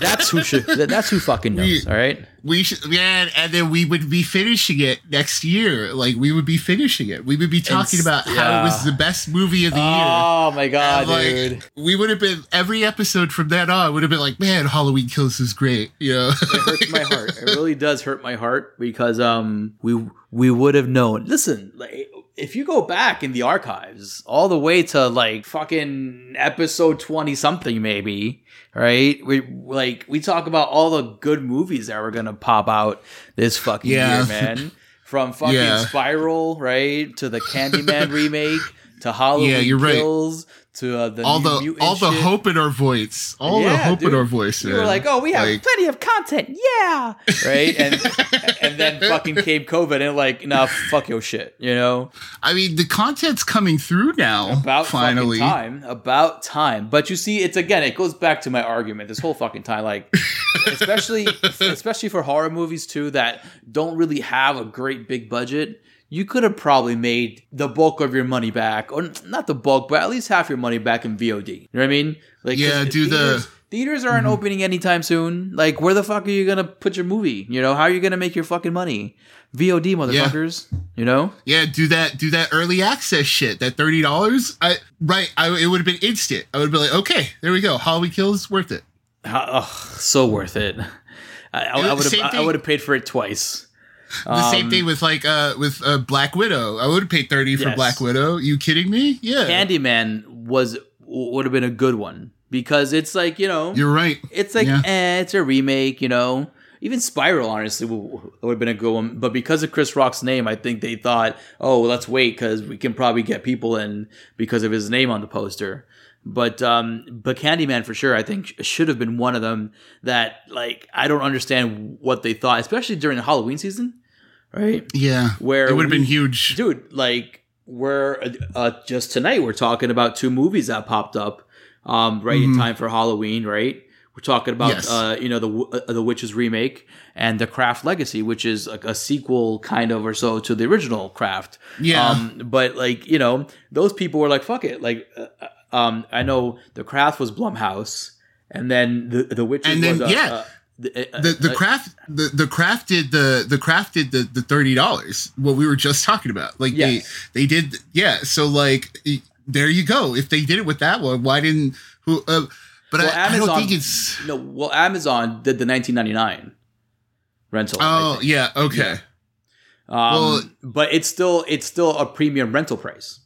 Speaker 11: that's who should. That's who fucking knows. All right.
Speaker 10: we should, yeah, and then we would be finishing it next year. Like we would be finishing it. We would be talking
Speaker 11: It's-
Speaker 10: about how it was the best movie of the year.
Speaker 11: Oh my god,
Speaker 10: And, like,
Speaker 11: dude!
Speaker 10: we would have been every episode from then on would have been like, man, Halloween Kills is great. You know,
Speaker 11: It hurts my heart. It really does hurt my heart because um we we would have known. Listen, like if you go back in the archives all the way to like fucking episode 20 something maybe, right? We like we talk about all the good movies that were to pop out this fucking
Speaker 10: Yeah.
Speaker 11: year, man. From fucking
Speaker 10: Yeah.
Speaker 11: Spiral, right, to the Candyman remake, to Halloween
Speaker 10: Yeah, you're right.
Speaker 11: Kills, to uh, the
Speaker 10: all
Speaker 11: New
Speaker 10: the
Speaker 11: Mutant
Speaker 10: all the
Speaker 11: shit.
Speaker 10: hope in our voice, all the
Speaker 11: Yeah,
Speaker 10: hope in our voice.
Speaker 11: We were like, oh, we have
Speaker 10: Like,
Speaker 11: plenty of content, yeah, right? And and then fucking came COVID, and like, nah, fuck your shit, you know.
Speaker 10: I mean, the content's coming through now.
Speaker 11: About
Speaker 10: finally,
Speaker 11: fucking time, about time. But you see, it's again, it goes back to my argument. This whole fucking time, like, especially especially for horror movies too, that don't really have a great big budget. You could have probably made the bulk of your money back, or not the bulk, but at least half your money back in VOD. You know what I mean? Like,
Speaker 10: Yeah, do the-
Speaker 11: theaters, aren't mm-hmm. opening anytime soon. Like, where the fuck are you gonna put your movie? You know, how are you gonna make your fucking money? VOD, motherfuckers. You know?
Speaker 10: yeah, do that, do that early access shit. That thirty dollars, I right, I it would have been instant. I would be like, okay, there we go. Halloween Kills, worth it.
Speaker 11: How- ugh, so worth it. I would have. I would have paid for it twice.
Speaker 10: The same
Speaker 11: Um,
Speaker 10: thing with like uh with uh, Black Widow. I would have paid thirty for Black Widow. You kidding me? Yeah,
Speaker 11: Candyman was would have been a good one because it's like you know
Speaker 10: you're right.
Speaker 11: it's like
Speaker 10: Yeah.
Speaker 11: eh, it's a remake. You know, even Spiral honestly would, would have been a good one, but because of Chris Rock's name, I think they thought, oh, well, let's wait because we can probably get people in because of his name on the poster. But um, but Candyman for sure, I think should have been one of them that like I don't understand what they thought, especially during the Halloween season, right?
Speaker 10: Yeah,
Speaker 11: Where
Speaker 10: it would have been huge.
Speaker 11: dude. Like we're uh, just tonight we're talking about two movies that popped up um, right in time for Halloween. Right, we're talking about
Speaker 10: Mm-hmm. Yes.
Speaker 11: uh, you know the uh, the Witches remake and the Craft Legacy, which is like a sequel kind of or so to the original Craft.
Speaker 10: Yeah.
Speaker 11: Um, but like you know those people were like fuck it. Like uh, uh, um, I know the Craft was Blumhouse. and then the the Witcher
Speaker 10: And then,
Speaker 11: was a,
Speaker 10: yeah.
Speaker 11: a- the,
Speaker 10: the the
Speaker 11: a-
Speaker 10: craft the the craft did the the craft did the the thirty dollars what we were just talking about like
Speaker 11: Yes.
Speaker 10: they they did yeah so like there you go if they did it with that one why didn't who uh, but
Speaker 11: well,
Speaker 10: I, I
Speaker 11: Amazon
Speaker 10: don't think it's
Speaker 11: no. Well, Amazon did the 1999 rental.
Speaker 10: Oh yeah okay
Speaker 11: Um,
Speaker 10: well-
Speaker 11: but it's still it's still a premium rental price.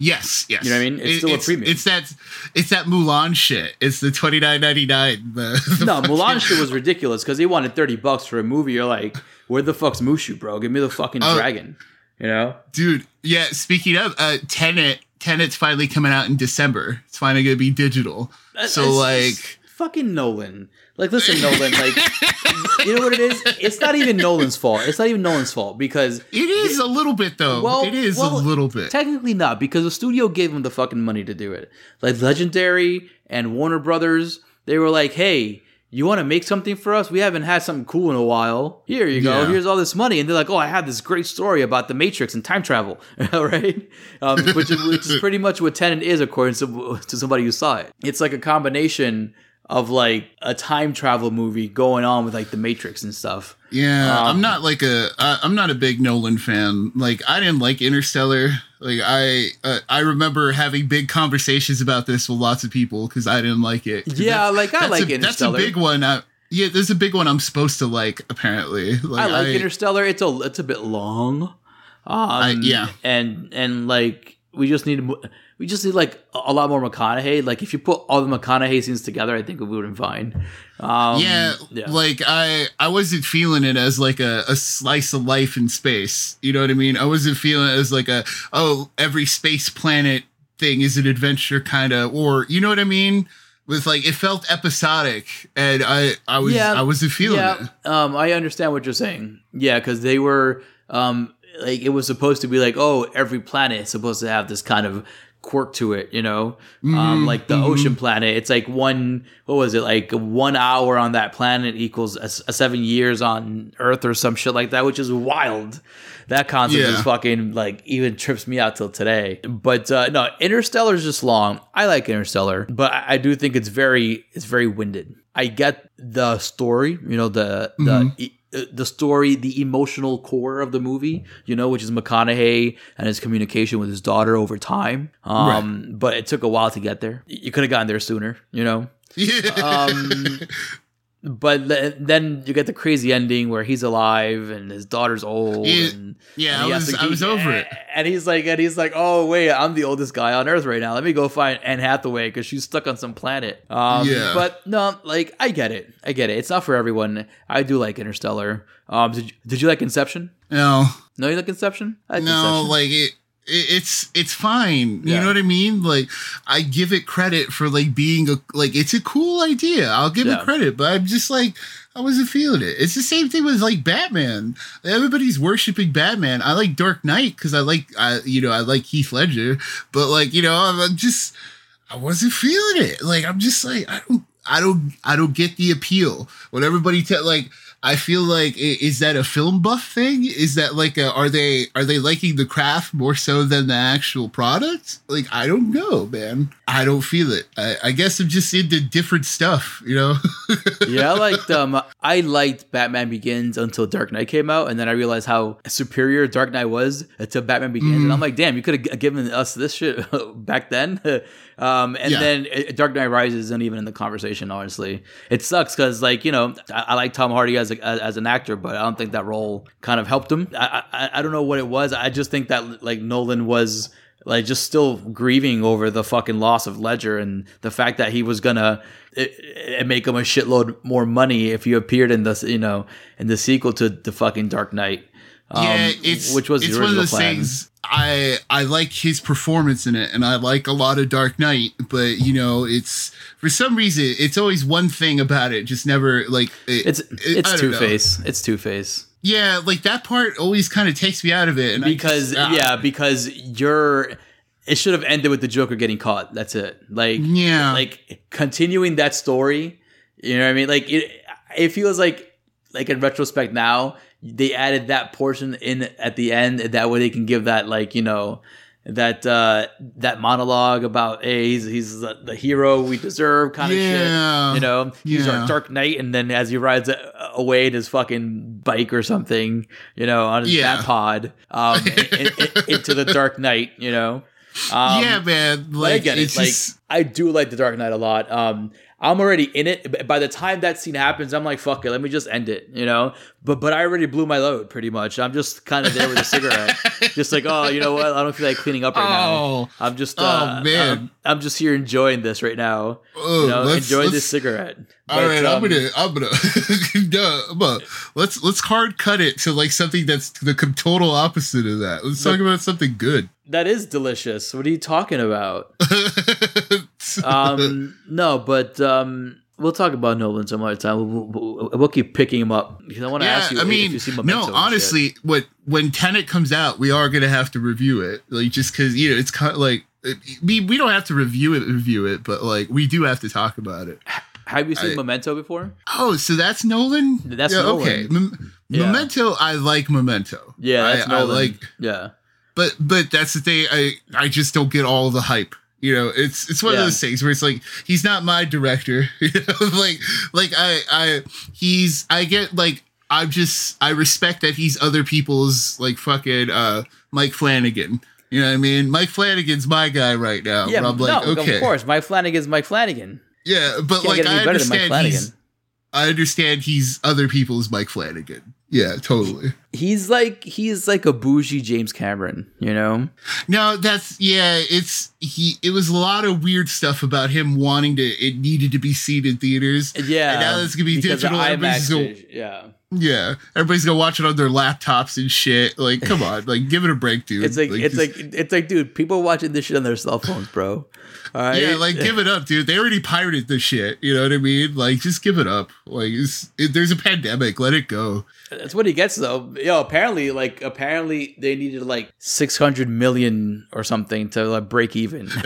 Speaker 10: Yes yes
Speaker 11: You know what I mean? It's
Speaker 10: It-
Speaker 11: still a premium.
Speaker 10: it's that it's that Mulan shit it's the twenty nine ninety nine the, the
Speaker 11: No,
Speaker 10: fucking-
Speaker 11: Mulan shit was ridiculous because they wanted 30 bucks for a movie. You're like, where the fuck's Mushu, bro? Give me the fucking
Speaker 10: Oh.
Speaker 11: dragon. You know?
Speaker 10: dude yeah speaking of uh Tenet Tenet's finally coming out in December it's finally gonna be digital so
Speaker 11: It's-
Speaker 10: like
Speaker 11: it's fucking Nolan. Like, listen, Nolan. Like, you know what it is? It's not even Nolan's fault. It's not even Nolan's fault because
Speaker 10: It is a little bit though.
Speaker 11: Well,
Speaker 10: it is
Speaker 11: well,
Speaker 10: a little bit.
Speaker 11: Technically not, because the studio gave him the fucking money to do it. Like Legendary and Warner Brothers, they were like, "Hey, you want to make something for us? We haven't had something cool in a while. Here you go.
Speaker 10: Yeah.
Speaker 11: Here's all this money." And they're like, "Oh, I have this great story about the Matrix and time travel, right?" Um, which, is, which is pretty much what Tenet is, according to, to somebody who saw it. It's like a combination of like a time travel movie going on with like the Matrix and stuff.
Speaker 10: yeah,
Speaker 11: um,
Speaker 10: I'm not like a. I, I'm not a big Nolan fan. Like I didn't like Interstellar. Like I, uh, I remember having big conversations about this with lots of people because I didn't like it.
Speaker 11: Yeah, like, I like
Speaker 10: a, That's a big one. I, yeah, there's a big one I'm supposed to like. Apparently, like,
Speaker 11: I like Interstellar. It's a it's a bit long. Um,
Speaker 10: yeah.
Speaker 11: and and like we just need mo- we just need like a lot more McConaughey. Like if you put all the McConaughey scenes together, I think we would have been fine. Um,
Speaker 10: yeah, like I I wasn't feeling it as like a, a slice of life in space. You know what I mean? I wasn't feeling it as like a oh every space planet thing is an adventure kind of or you know what I mean? With like it felt episodic and I I was I wasn't feeling
Speaker 11: yeah,
Speaker 10: it.
Speaker 11: Um, I understand what you're saying. Yeah, because they were um, like it was supposed to be like, oh, every planet is supposed to have this kind of quirk to it, you know, um,
Speaker 10: Mhm,
Speaker 11: like the
Speaker 10: mhm.
Speaker 11: ocean planet. It's like one, what was it, like one hour on that planet equals a, a seven years on Earth or some shit like that, which is wild. That concept
Speaker 10: Yeah.
Speaker 11: is fucking like even trips me out till today. But uh, no, Interstellar is just long. I like Interstellar, but I, I do think it's very it's very winded. I get the story, you know, the the
Speaker 10: Mhm.
Speaker 11: e- the story, the emotional core of the movie, you know, which is McConaughey and his communication with his daughter over time. Um, But it took a while to get there. You could have gotten there sooner, you know.
Speaker 10: Yeah.
Speaker 11: Um, but le- then you get the crazy ending where he's alive and his daughter's old.
Speaker 10: Yeah,
Speaker 11: and,
Speaker 10: yeah,
Speaker 11: and
Speaker 10: I was- I was over it.
Speaker 11: And he's like, and he's like, oh wait, I'm the oldest guy on Earth right now. Let me go find Anne Hathaway because she's stuck on some planet. Um,
Speaker 10: Yeah.
Speaker 11: But no, like I get it, I get it. It's not for everyone. I do like Interstellar. Um, did you, did you like Inception?
Speaker 10: No.
Speaker 11: No, you like Inception?
Speaker 10: No,
Speaker 11: Inception.
Speaker 10: like it it's it's fine. You
Speaker 11: Yeah.
Speaker 10: know what I mean? Like I give it credit for like being a like it's a cool idea. I'll give
Speaker 11: Yeah.
Speaker 10: it credit, but I'm just like I wasn't feeling it. It's the same thing with like Batman. Everybody's worshiping Batman. I like Dark Knight because I like I you know I like Heath Ledger, but like you know I'm, I'm just I wasn't feeling it. Like I'm just like I don't I don't I don't get the appeal. When everybody tell like I feel like is that a film buff thing? Is that like a, are they are they liking the craft more so than the actual product? Like I don't know, man. I don't feel it. I, I guess I'm just into different stuff, you know.
Speaker 11: yeah, I liked um I liked Batman Begins until Dark Knight came out, and then I realized how superior Dark Knight was until Batman Begins, and
Speaker 10: Mhm.
Speaker 11: I'm like, damn, you could have given us this shit back then. um, and
Speaker 10: Yeah.
Speaker 11: then uh, Dark Knight Rises isn't even in the conversation. Honestly, it sucks because like you know I, I like Tom Hardy as a, as an actor, but I don't think that role kind of helped him. I, I I don't know what it was. I just think that like Nolan was like just still grieving over the fucking loss of Ledger and the fact that he was gonna it, it make him a shitload more money if he appeared in the you know in the sequel to the fucking Dark Knight. Um,
Speaker 10: yeah, it's
Speaker 11: which was
Speaker 10: it's
Speaker 11: the
Speaker 10: one of
Speaker 11: original
Speaker 10: those
Speaker 11: plan.
Speaker 10: things. I I like his performance in it, and I like a lot of Dark Knight. But you know, it's for some reason it's always one thing about it. Just never like it,
Speaker 11: It's
Speaker 10: it-
Speaker 11: it's Two. Face. It's Two Face.
Speaker 10: Yeah, like that part always kind of takes me out of it, and
Speaker 11: because
Speaker 10: just- uh,
Speaker 11: yeah, because you're. It should have ended with the Joker getting caught. That's it. Like
Speaker 10: Yeah.
Speaker 11: like continuing that story. You know what I mean? Like it. It feels like like in retrospect now they added that portion in at the end that way they can give that like you know that uh that monologue about hey he's he's the, the hero we deserve kind of shit you know he's
Speaker 10: Yeah.
Speaker 11: our dark knight and then as he rides away in his fucking bike or something you know on his
Speaker 10: Yeah.
Speaker 11: pod um in, in- into the dark knight you know um,
Speaker 10: yeah, man. Like
Speaker 11: get it.
Speaker 10: it's
Speaker 11: Like
Speaker 10: just
Speaker 11: I do like the Dark Knight a lot. Um, I'm already in it. By the time that scene happens, I'm like, fuck it, let me just end it, you know. But but I already blew my load pretty much. I'm just kind of there with a cigarette, just like, oh, you know what? I don't feel like cleaning up right
Speaker 10: Oh.
Speaker 11: now. I'm just,
Speaker 10: Oh,
Speaker 11: uh,
Speaker 10: man.
Speaker 11: I'm, I'm just here enjoying this right now.
Speaker 10: Oh,
Speaker 11: you know, enjoying this cigarette.
Speaker 10: All
Speaker 11: But,
Speaker 10: right,
Speaker 11: um,
Speaker 10: I'm gonna, I'm gonna, Duh, I'm gonna- let's let's hard cut it to like something that's the total opposite of that. Let's talk about something good.
Speaker 11: That is delicious. What are you talking about? um, no, but um, we'll talk about Nolan some other time. We'll, we'll, we'll keep picking him up because I want to
Speaker 10: yeah,
Speaker 11: ask you
Speaker 10: I mean,
Speaker 11: you see
Speaker 10: no, honestly, what when Tenet comes out, we are gonna have to review it, like just because you know it's kind of like it, we we don't have to review it, review it, but like we do have to talk about it.
Speaker 11: have you seen
Speaker 10: I-
Speaker 11: Memento before?
Speaker 10: Oh, so that's Nolan.
Speaker 11: That's
Speaker 10: yeah,
Speaker 11: Nolan.
Speaker 10: Okay, Mem-
Speaker 11: Yeah.
Speaker 10: Memento. I like Memento.
Speaker 11: Yeah, that's
Speaker 10: I, I like,
Speaker 11: yeah,
Speaker 10: but but that's the thing. I I just don't get all the hype. You know, it's it's one
Speaker 11: Yeah.
Speaker 10: of those things where it's like he's not my director. You know, like like I I he's I get like I'm just I respect that he's other people's like fucking uh Mike Flanagan. You know what I mean? Mike Flanagan's my guy right now.
Speaker 11: yeah.
Speaker 10: I'm like,
Speaker 11: no,
Speaker 10: okay,
Speaker 11: of course, Mike Flanagan's Mike Flanagan.
Speaker 10: yeah, but like I
Speaker 11: better than Mike
Speaker 10: understand he's
Speaker 11: Flanagan.
Speaker 10: I understand he's other people's Mike Flanagan. Yeah, totally.
Speaker 11: He's like he's like a bougie James Cameron, you know.
Speaker 10: No, that's yeah. It's he. It was a lot of weird stuff about him wanting to. It needed to be seen in theaters.
Speaker 11: Yeah,
Speaker 10: and now it's gonna be digital.
Speaker 11: IMAX,
Speaker 10: gonna,
Speaker 11: yeah.
Speaker 10: Yeah, everybody's gonna watch it on their laptops and shit. Like, come on, like, give it a break, dude.
Speaker 11: It's like, it's
Speaker 10: just-
Speaker 11: like it's like, dude, people watching this shit on their cell phones, bro. All right,
Speaker 10: yeah, like, give it up, dude. They already pirated the shit. You know what I mean? Like, just give it up. Like, it's, it, there's a pandemic. Let it go.
Speaker 11: That's what he gets though. Yo, apparently, like apparently they needed like six hundred million or something to like break even, which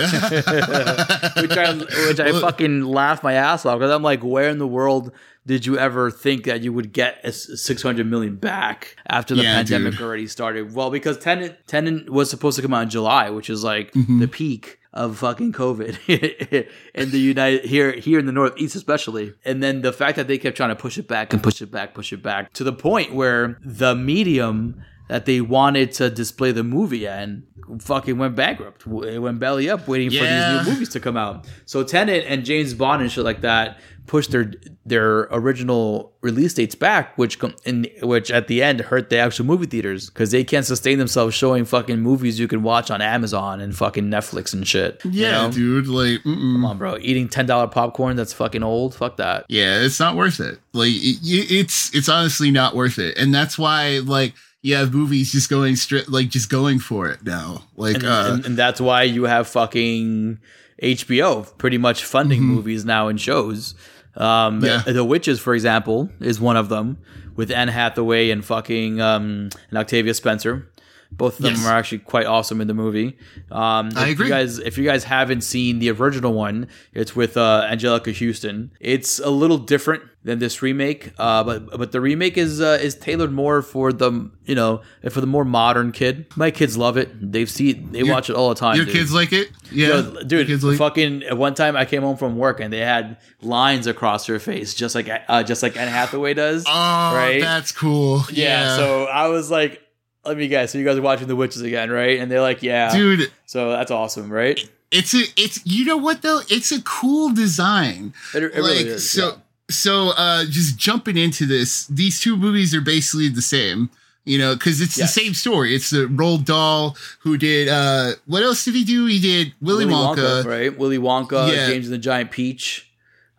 Speaker 11: I which I fucking laugh my ass off because I'm like, where in the world did you ever think that you would get a six hundred million back after the
Speaker 10: Yeah,
Speaker 11: pandemic
Speaker 10: dude.
Speaker 11: already started? Well, because Tenet Tenet was supposed to come out in July, which is like
Speaker 10: Mm-hmm.
Speaker 11: the peak of fucking COVID in the United here here in the Northeast especially. And then the fact that they kept trying to push it back and push it back, push it back to the point where the medium that they wanted to display the movie in fucking went bankrupt. It went belly up waiting for these new movies to come out. So Tenet and James Bond and shit like that pushed their their original release dates back, which com- in which at the end hurt the actual movie theaters because they can't sustain themselves showing fucking movies you can watch on Amazon and fucking Netflix and shit. you
Speaker 10: Yeah,
Speaker 11: know?
Speaker 10: dude. Like, mm-mm.
Speaker 11: Come on, bro. Eating ten dollar popcorn that's fucking old. Fuck that.
Speaker 10: yeah, it's not worth it. Like, it, it's it's honestly not worth it, and that's why like you have movies just going straight, like just going for it now. Like,
Speaker 11: And,
Speaker 10: uh,
Speaker 11: and, and that's why you have fucking HBO pretty much funding movies now and shows. Um.
Speaker 10: Yeah.
Speaker 11: The Witches, for example, is one of them with Anne Hathaway and fucking um, and Octavia Spencer. Both of them
Speaker 10: Yes.
Speaker 11: are actually quite awesome in the movie. Um,
Speaker 10: I agree.
Speaker 11: You guys, if you guys haven't seen the original one, it's with uh, Anjelica Huston. It's a little different than this remake, uh, but but the remake is uh, is tailored more for the you know for the more modern kid. My kids love it. They've seen they watch it all the time.
Speaker 10: your
Speaker 11: dude.
Speaker 10: kids like it? Yeah,
Speaker 11: Yo,
Speaker 10: Your
Speaker 11: dude,
Speaker 10: kids like-
Speaker 11: fucking at one time I came home from work and they had lines across her face, just like uh, just like Anne Hathaway does.
Speaker 10: Oh,
Speaker 11: right?
Speaker 10: that's cool.
Speaker 11: yeah, So I was like, let me guess. So you guys are watching The Witches again, right? And they're like, yeah,
Speaker 10: dude,
Speaker 11: So that's awesome, right?
Speaker 10: it's a it's you know what though? It's a cool design.
Speaker 11: It, it really is.
Speaker 10: so
Speaker 11: yeah.
Speaker 10: So uh just jumping into this these two movies are basically the same you know because it's
Speaker 11: Yes.
Speaker 10: the same story it's the Roald Dahl who did uh what else did he do he did willy, wonka,
Speaker 11: right? Willy Wonka,
Speaker 10: Yeah.
Speaker 11: James and the Giant Peach.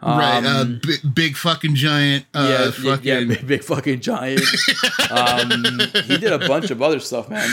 Speaker 10: right uh
Speaker 11: Um,
Speaker 10: b- big fucking giant uh
Speaker 11: yeah,
Speaker 10: fucking
Speaker 11: yeah, big, big fucking giant. um, he did a bunch of other stuff, man.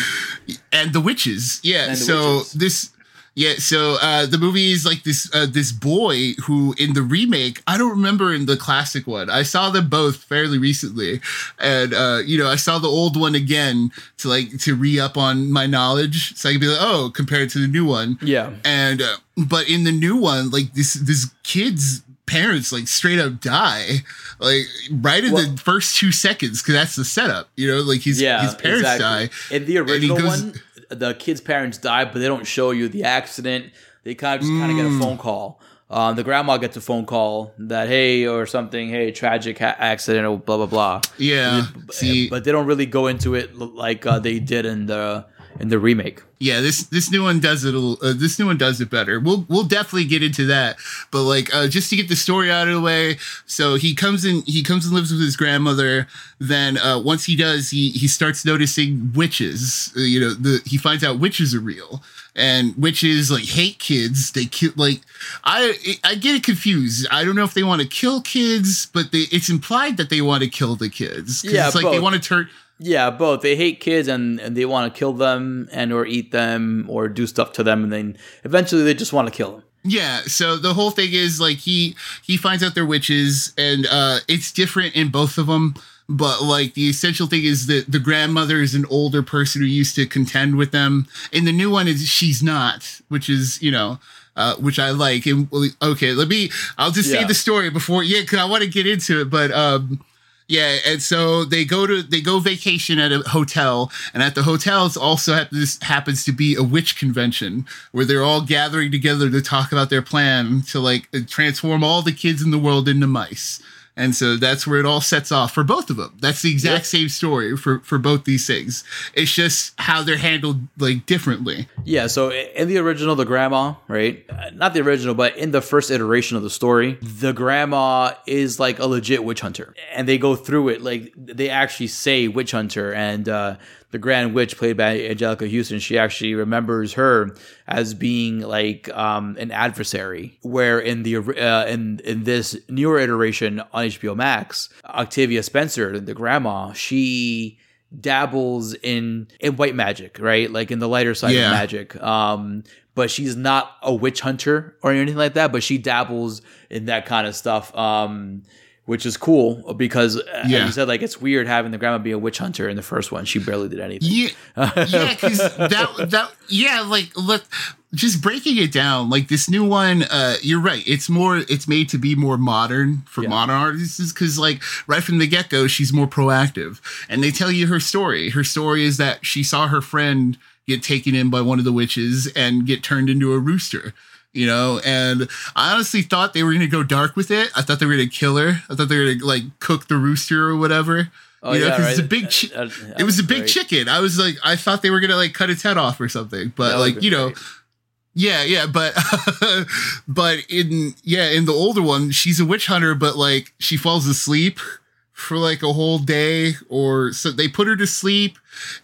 Speaker 10: and the witches yeah
Speaker 11: the
Speaker 10: so
Speaker 11: Witches.
Speaker 10: this yeah so uh the movie is like this uh this boy who in the remake i don't remember in the classic one. I saw them both fairly recently. And uh you know i saw the old one again to like to re-up on my knowledge. So i could be like oh compared to the new one.
Speaker 11: Yeah.
Speaker 10: and uh, but in the new one like this this kid's parents like straight up die like right in
Speaker 11: Well-
Speaker 10: the first two seconds because that's the setup you know like his
Speaker 11: Yeah,
Speaker 10: his parents
Speaker 11: exactly.
Speaker 10: die.
Speaker 11: In the original
Speaker 10: goes-
Speaker 11: one, the kid's parents die, but they don't show you the accident. They kind of just kind of get a phone call. Um, the grandma gets a phone call that hey or something, hey, tragic ha- accident or blah blah blah.
Speaker 10: Yeah. See,
Speaker 11: But they don't really go into it like uh, they did in the in the remake.
Speaker 10: yeah, this this new one does it. A, little- uh, this new one does it better. We'll we'll definitely get into that. But like, uh, just to get the story out of the way, so he comes in. He comes and lives with his grandmother. Then uh, once he does, he he starts noticing witches. Uh, you know, the he finds out witches are real. And witches like hate kids. They kill like I I get it confused. I don't know if they want to kill kids, but they it's implied that they want to kill the kids.
Speaker 11: Yeah,
Speaker 10: it's like they
Speaker 11: both.
Speaker 10: want to turn.
Speaker 11: Yeah, both. They hate kids and, and they want to kill them and or eat them or do stuff to them, and then eventually they just want to kill them.
Speaker 10: Yeah, so the whole thing is like he he finds out they're witches, and uh it's different in both of them. But like the essential thing is that the grandmother is an older person who used to contend with them. And the new one, is she's not, which is you know, uh, which I like. And okay, let me. I'll just say the story before, yeah, because I want to get into it. But um, yeah, and so they go to they go vacation at a hotel, and at the hotels also hap- this happens to be a witch convention where they're all gathering together to talk about their plan to like transform all the kids in the world into mice. And so that's where it all sets off for both of them. That's the exact same story for for both these things. It's just how they're handled like differently.
Speaker 11: Yeah, so in the original, the grandma, right? Uh, Not the original, but in the first iteration of the story, the grandma is like a legit witch hunter. And they go through it, like, they actually say witch hunter. And uh, the grand witch, played by Anjelica Huston, she actually remembers her as being like um, an adversary. Where in the uh, in in this newer iteration on HBO Max, Octavia Spencer, the grandma, she dabbles in in white magic, right? Like in the lighter side
Speaker 10: Yeah.
Speaker 11: of magic. Um, but she's not a witch hunter or anything like that. But she dabbles in that kind of stuff. Um, which is cool because, uh,
Speaker 10: Yeah.
Speaker 11: you said, like it's weird having the grandma be a witch hunter in the first one. She barely did anything.
Speaker 10: Yeah, yeah, because that that yeah, like look, just breaking it down. Like this new one, uh, you're right. It's more. It's made to be more modern for
Speaker 11: Yeah.
Speaker 10: modern artists because like right from the get go, she's more proactive, and they tell you her story. Her story is that she saw her friend get taken in by one of the witches and get turned into a rooster. You know, and I honestly thought they were gonna go dark with it. I thought they were gonna kill her. I thought they were gonna like cook the rooster or whatever.
Speaker 11: Oh,
Speaker 10: you know,
Speaker 11: yeah,
Speaker 10: because it's a big. Chi- it was a big
Speaker 11: right.
Speaker 10: chicken. I was like, I thought they were gonna like cut its head off or something, but like you know,
Speaker 11: great.
Speaker 10: yeah, yeah, but but in yeah in the older one, she's a witch hunter, but like she falls asleep for like a whole day, or so they put her to sleep,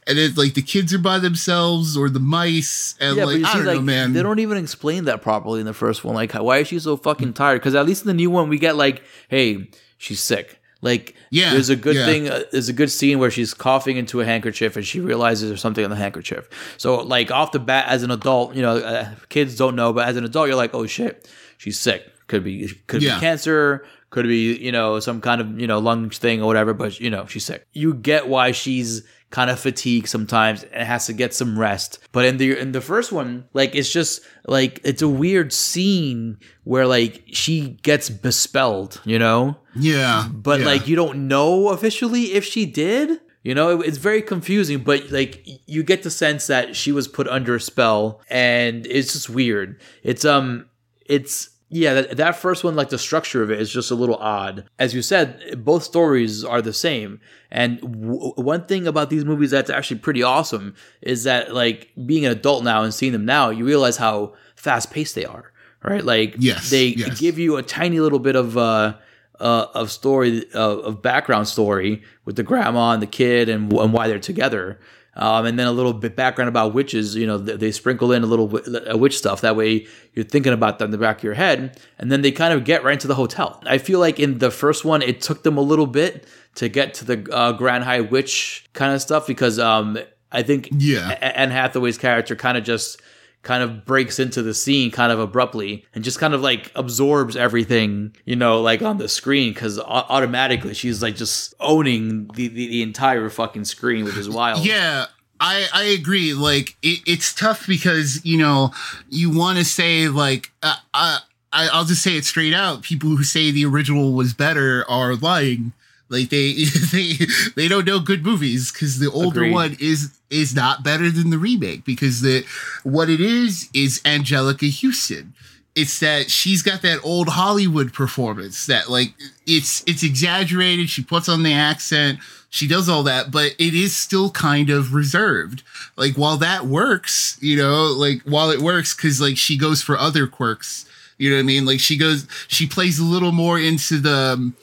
Speaker 10: and then like the kids are by themselves or the mice, and
Speaker 11: Yeah,
Speaker 10: like I don't
Speaker 11: like
Speaker 10: know, man.
Speaker 11: they don't even explain that properly in the first one. Like, why is she so fucking tired? Because at least in the new one, we get like, hey, she's sick. Like,
Speaker 10: Yeah,
Speaker 11: there's a good
Speaker 10: yeah.
Speaker 11: thing. Uh, there's a good scene where she's coughing into a handkerchief and she realizes there's something on the handkerchief. So, like off the bat, as an adult, you know, uh, kids don't know, but as an adult, you're like, oh shit, she's sick. Could be, could
Speaker 10: Yeah.
Speaker 11: be cancer. Could be, you know, some kind of, you know, lung thing or whatever. But you know, she's sick. You get why she's kind of fatigued sometimes and has to get some rest. But in the in the first one, like it's just like it's a weird scene where like she gets bespelled, you know?
Speaker 10: yeah,
Speaker 11: But
Speaker 10: yeah.
Speaker 11: like you don't know officially if she did. You know, it- it's very confusing, but like you get the sense that she was put under a spell and it's just weird. It's um it's yeah, that, that first one, like the structure of it is just a little odd. As you said, both stories are the same. And w- one thing about these movies that's actually pretty awesome is that, like, being an adult now and seeing them now, you realize how fast paced they are, right? Like,
Speaker 10: Yes,
Speaker 11: they
Speaker 10: yes.
Speaker 11: give you a tiny little bit of, uh, uh, of story, uh, of background story with the grandma and the kid and, and why they're together. Um, and then a little bit background about witches. You know, they, they sprinkle in a little uh, witch stuff. That way, you're thinking about them in the back of your head, and then they kind of get right into the hotel. I feel like in the first one, it took them a little bit to get to the uh, Grand High Witch kind of stuff because um, I think
Speaker 10: Yeah.
Speaker 11: Anne Hathaway's character kind of just kind of breaks into the scene kind of abruptly and just kind of like absorbs everything you know like on the screen because automatically she's like just owning the, the, the entire fucking screen which is wild
Speaker 10: Yeah, I I agree. Like it, it's tough because you know you want to say like uh, uh, I I'll just say it straight out. People who say the original was better are lying. Like they they they don't know good movies because the older
Speaker 11: Agreed.
Speaker 10: one is is not better than the remake because the what it is is Anjelica Huston. It's that she's got that old Hollywood performance that like it's it's exaggerated. She puts on the accent. She does all that, but it is still kind of reserved. Like while that works, you know, like while it works because like she goes for other quirks. You know what I mean? Like she goes, she plays a little more into the um,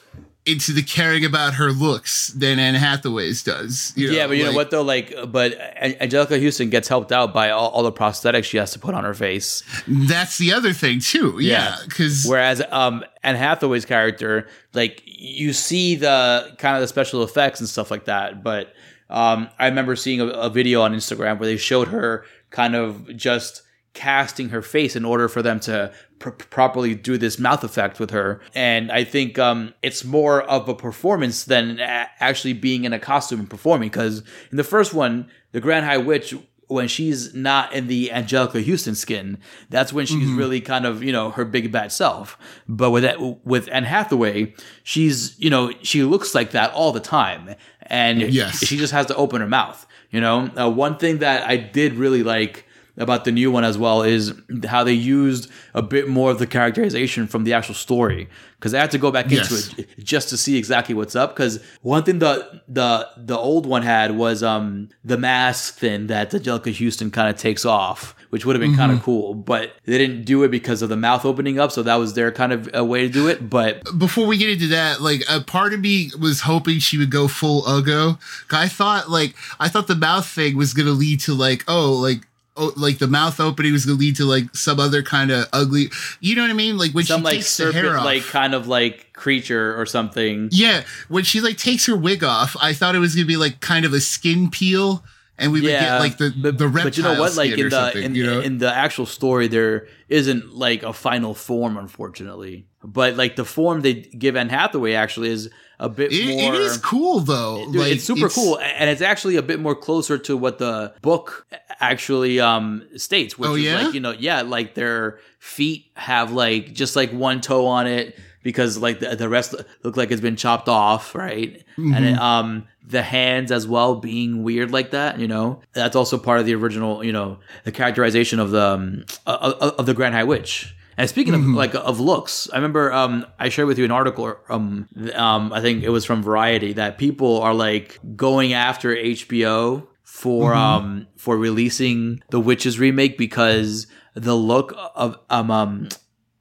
Speaker 10: into the caring about her looks than Anne Hathaway's does. you
Speaker 11: yeah, but you know what though? Like, but Anjelica Huston gets helped out by all, all the prosthetics she has to put on her face.
Speaker 10: That's the other thing too. Yeah, because
Speaker 11: Whereas um Anne Hathaway's character, like you see the kind of the special effects and stuff like that, but um I remember seeing a, a video on Instagram where they showed her kind of just casting her face in order for them to pr- properly do this mouth effect with her and i think um it's more of a performance than a- actually being in a costume and performing because in the first one the grand high witch when she's not in the Anjelica Huston skin, that's when she's really kind of you know her big bad self. But with that, with Anne Hathaway, she's you know she looks like that all the time, and
Speaker 10: Yes.
Speaker 11: she just has to open her mouth. You know, uh, one thing that I did really like about the new one as well is how they used a bit more of the characterization from the actual story because I had to go back
Speaker 10: Yes.
Speaker 11: into it just to see exactly what's up. Because one thing the the the old one had was um the mask thing that Anjelica Huston kind of takes off, which would have been kind of cool, but they didn't do it because of the mouth opening up. So that was their kind of a way to do it. But
Speaker 10: before we get into that, like a part of me was hoping she would go full Ugo. I thought like I thought the mouth thing was gonna lead to like oh like oh like the mouth opening was gonna lead to like some other kind of ugly. You know what I mean? Like when
Speaker 11: some
Speaker 10: she
Speaker 11: like
Speaker 10: takes the hair
Speaker 11: serpent,
Speaker 10: off.
Speaker 11: like kind of like creature or something.
Speaker 10: yeah, when she like takes her wig off, I thought it was gonna be like kind of a skin peel, and we would get like the
Speaker 11: but,
Speaker 10: the reptile
Speaker 11: but you know what? Like in
Speaker 10: or
Speaker 11: the
Speaker 10: something,
Speaker 11: in,
Speaker 10: you know?
Speaker 11: in the actual story, there isn't like a final form, unfortunately. But like the form they give Anne Hathaway actually is a bit
Speaker 10: It-
Speaker 11: more.
Speaker 10: it is cool though.
Speaker 11: Dude,
Speaker 10: like
Speaker 11: it's super cool, and it's actually a bit more closer to what the book actually um states. Which
Speaker 10: Oh,
Speaker 11: is
Speaker 10: yeah?
Speaker 11: like you know, yeah, like their feet have like just like one toe on it because like the, the rest look like it's been chopped off, right? And
Speaker 10: Mm-hmm.
Speaker 11: it, um the hands as well being weird like that, you know, that's also part of the original, you know, the characterization of the um, of, of the Grand High Witch. And speaking of like of looks, I remember um, I shared with you an article um, um, I think it was from Variety that people are like going after HBO for um for releasing the Witches remake because the look of um, um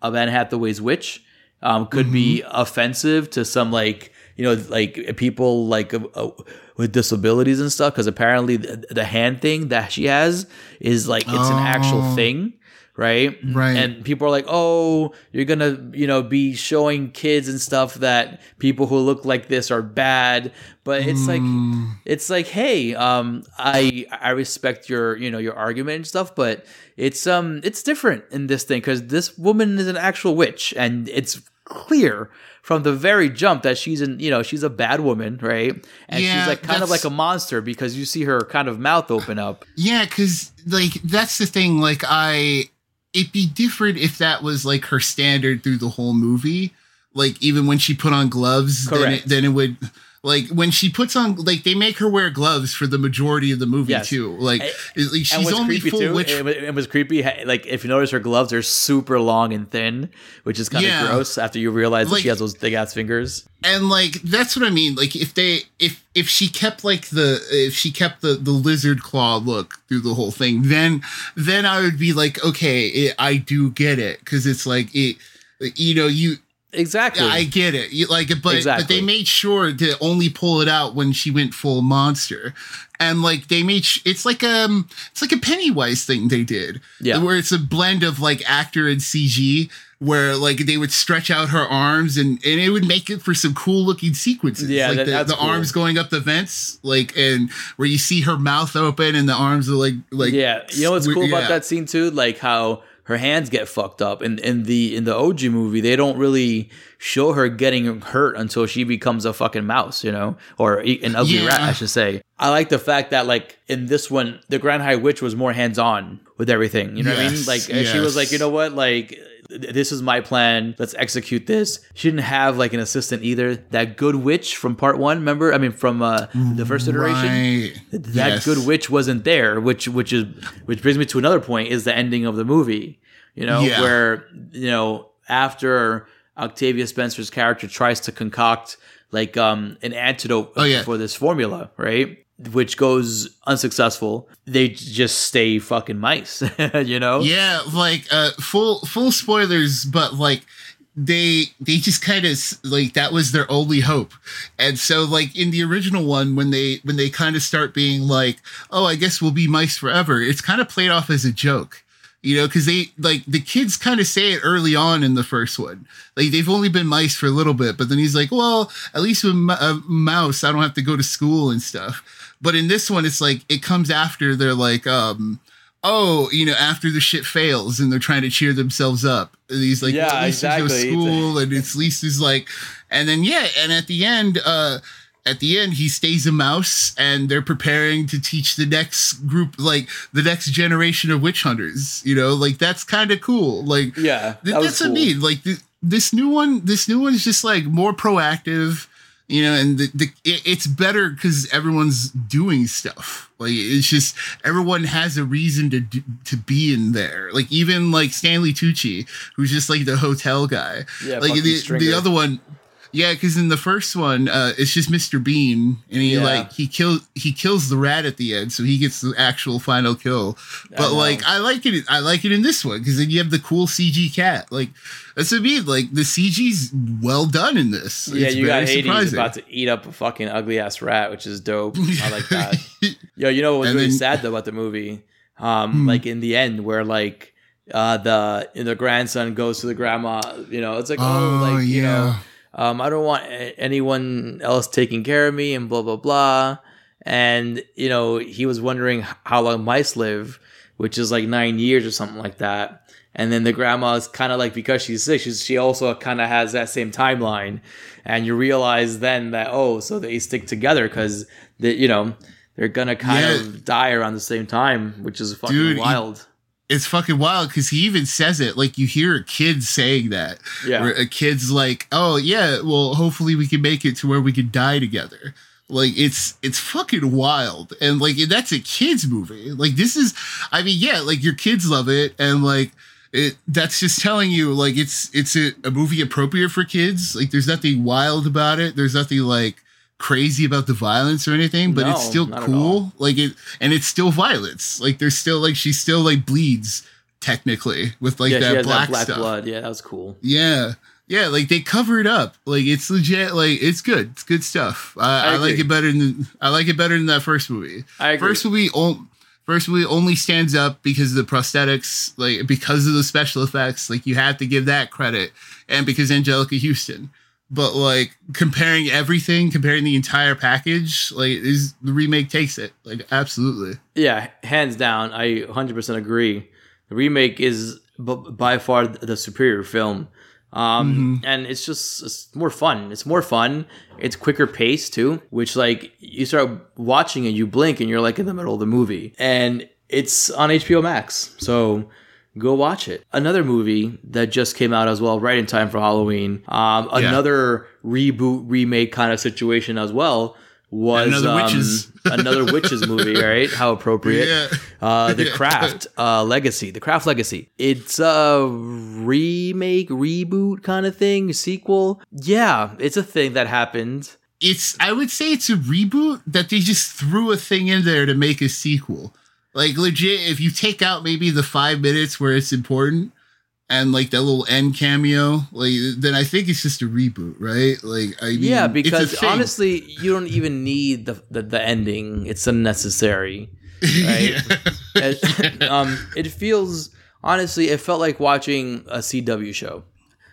Speaker 11: of Anne Hathaway's Witch um could be offensive to some like you know like people like uh, uh, with disabilities and stuff because apparently the, the hand thing that she has is like it's an actual
Speaker 10: Oh.
Speaker 11: thing right
Speaker 10: Right.
Speaker 11: and people are like oh you're gonna you know be showing kids and stuff that people who look like this are bad but it's like it's like hey um i i respect your you know your argument and stuff but it's um it's different in this thing because this woman is an actual witch and it's clear from the very jump that she's in you know she's a bad woman right and
Speaker 10: Yeah,
Speaker 11: she's like kind of like a monster because you see her kind of mouth open up
Speaker 10: Yeah, because like that's the thing. Like I, it'd be different if that was like her standard through the whole movie. Like even when she put on gloves, then
Speaker 11: Correct.
Speaker 10: it, then it would. Like when she puts on, like they make her wear gloves for the majority of the movie
Speaker 11: Yes.
Speaker 10: too. Like, like she's only
Speaker 11: creepy
Speaker 10: full
Speaker 11: too,
Speaker 10: witch.
Speaker 11: it, wa- it was creepy. Like if you notice, her gloves are super long and thin, which is kind of
Speaker 10: Yeah.
Speaker 11: gross. After you realize that she has those big ass fingers.
Speaker 10: and like that's what I mean. Like if they if if she kept like the if she kept the the lizard claw look through the whole thing, then then I would be like, okay, it, I do get it because it's like it, you know, you
Speaker 11: Exactly.
Speaker 10: I get it. You, like, but but they made sure to only pull it out when she went full monster, and like they made sh- it's like um it's like a Pennywise thing they did,
Speaker 11: Yeah.
Speaker 10: where it's a blend of like actor and CG. Where like they would stretch out her arms and and it would make it for some cool looking sequences.
Speaker 11: Yeah,
Speaker 10: like
Speaker 11: that-
Speaker 10: the, the
Speaker 11: cool.
Speaker 10: arms going up the vents, like and where you see her mouth open and the arms are like like
Speaker 11: yeah, you know what's cool
Speaker 10: yeah.
Speaker 11: about that scene too? Like how her hands get fucked up. In in the in the OG movie, they don't really show her getting hurt until she becomes a fucking mouse, you know, or an ugly
Speaker 10: Yeah.
Speaker 11: rat, I should say. I like the fact that like in this one, the Grand High Witch was more hands on with everything. You know what I mean? Like uh, she was like, you know what, like this is my plan. Let's execute this. She didn't have like an assistant either. That good witch from part one, remember? I mean, from uh, the first iteration.
Speaker 10: Right.
Speaker 11: That
Speaker 10: Yes.
Speaker 11: good witch wasn't there, which which is which brings me to another point: is the ending of the movie. You know,
Speaker 10: Yeah.
Speaker 11: where you know after Octavia Spencer's character tries to concoct like um an antidote
Speaker 10: Oh, yeah.
Speaker 11: for this formula, right? Which goes unsuccessful. They just stay fucking mice, you know?
Speaker 10: Yeah, like uh full full spoilers, but like they they just kind of like that was their only hope. And so like in the original one when they when they kind of start being like, "Oh, I guess we'll be mice forever." It's kind of played off as a joke. You know, because they like the kids kind of say it early on in the first one. Like they've only been mice for a little bit, but then he's like, "Well, at least with a mouse, I don't have to go to school and stuff." But in this one, it's like it comes after they're like, um, oh, you know, after the shit fails and they're trying to cheer themselves up. And he's like,
Speaker 11: Yeah,
Speaker 10: well, at least there's no
Speaker 11: exactly.
Speaker 10: school, and it's Lisa's like, and then yeah, and at the end, uh, at the end, he stays a mouse, and they're preparing to teach the next group, like the next generation of witch hunters. You know, like that's kind of cool. Like,
Speaker 11: Yeah,
Speaker 10: th-
Speaker 11: that was
Speaker 10: that's what I
Speaker 11: cool.
Speaker 10: mean. Like th- this new one, this new one is just like more proactive, you know, and the, the it, it's better because everyone's doing stuff. Like it's just everyone has a reason to do, to be in there. Like even like Stanley Tucci, who's just like the hotel guy.
Speaker 11: Yeah,
Speaker 10: like the, the other one. Yeah, because in the first one, uh, it's just Mr. Bean, and he
Speaker 11: Yeah.
Speaker 10: like he kills he kills the rat at the end, so he gets the actual final kill. But
Speaker 11: know.
Speaker 10: like, I like it. I like it in this one because then you have the cool CG cat. Like that's what I mean. Like the CG's well done in this.
Speaker 11: Yeah,
Speaker 10: It's
Speaker 11: you got
Speaker 10: very
Speaker 11: Hades
Speaker 10: surprising.
Speaker 11: about to eat up a fucking ugly ass rat, which is dope. I like that. Yo, you know what was
Speaker 10: And
Speaker 11: really
Speaker 10: then-
Speaker 11: sad though about the movie? Um,
Speaker 10: Hmm.
Speaker 11: like in the end, where like uh the the grandson goes to the grandma, you know, it's like oh,
Speaker 10: Oh,
Speaker 11: like you know,
Speaker 10: yeah.
Speaker 11: Um, I don't want anyone else taking care of me and blah blah blah. And you know, he was wondering how long mice live, which is like nine years or something like that. And then the grandma's kind of like because she's sick, she's, she also kind of has that same timeline. And you realize then that oh, so they stick together because you know, they're gonna kind
Speaker 10: Yeah.
Speaker 11: of die around the same time, which is fucking
Speaker 10: Dude, he-
Speaker 11: wild.
Speaker 10: It's fucking wild because he even says it. Like you hear a kid saying that.
Speaker 11: Yeah.
Speaker 10: Where a kid's like, "Oh yeah, well, hopefully we can make it to where we can die together." Like it's it's fucking wild, and like that's a kids movie. Like this is, I mean, yeah, like your kids love it, and like it. That's just telling you, like it's it's a, a movie appropriate for kids. Like there's nothing wild about it. There's nothing like crazy about the violence or anything, but it's still cool. Like it, and it's still violence. Like there's still like she still like bleeds technically with like
Speaker 11: yeah,
Speaker 10: that black,
Speaker 11: that black
Speaker 10: stuff.
Speaker 11: blood. Yeah, that was cool.
Speaker 10: Yeah. Yeah, like they cover it up. Like it's legit. Like it's good. It's good stuff. I,
Speaker 11: I
Speaker 10: I, like it better than I like it better than that first movie.
Speaker 11: I agree.
Speaker 10: First movie, on, first movie only stands up because of the prosthetics, like because of the special effects. Like you have to give that credit, and because Anjelica Huston. But like comparing everything, comparing the entire package, like is the remake takes it. Like absolutely.
Speaker 11: Yeah, hands down, I 100% agree. The remake is b- by far the superior film. Um, and it's just it's more fun. It's more fun. It's quicker pace too, which like you start watching and you blink and you're like in the middle of the movie. And it's on HBO Max. So go watch it. Another movie that just came out as well, right in time for Halloween. Um,
Speaker 10: Yeah.
Speaker 11: another reboot, remake kind of situation as well was
Speaker 10: Another
Speaker 11: um,
Speaker 10: Witches.
Speaker 11: another witches movie, right? How appropriate.
Speaker 10: Yeah.
Speaker 11: Uh, the
Speaker 10: Yeah.
Speaker 11: Craft uh, Legacy, the Craft Legacy. It's a remake, reboot kind of thing, sequel. Yeah, it's a thing that happened.
Speaker 10: it's I would say it's a reboot that they just threw a thing in there to make a sequel. Like legit, if you take out maybe the five minutes where it's important and like that little end cameo, like then I think it's just a reboot, right? Like I mean,
Speaker 11: yeah, because honestly, you don't even need the the, the ending. It's unnecessary. Right? It- um, it feels honestly, it felt like watching a CW show.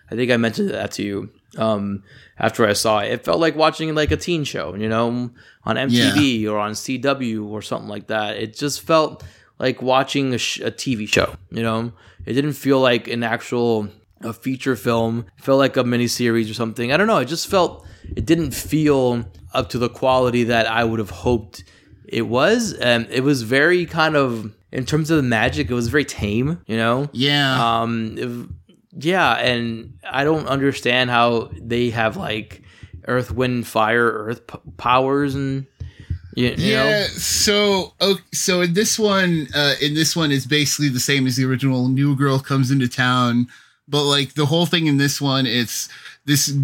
Speaker 11: I think I mentioned that to you um, after I saw it. It felt like watching like a teen show, you know, on MTV or on CW or something like that. It just felt like watching a, sh- a TV show, you know. It didn't feel like an actual a feature film. It felt like a miniseries or something. I don't know. It just felt it didn't feel up to the quality that I would have hoped it was. And it was very kind of in terms of the magic, it was very tame, you know.
Speaker 10: yeah,
Speaker 11: Um, yeah, and I don't understand how they have like earth, wind, fire, earth p- powers, and you, you
Speaker 10: yeah.
Speaker 11: know,
Speaker 10: So, okay, so in this one, uh, in this one is basically the same as the original. New girl comes into town, but like the whole thing in this one, it's this,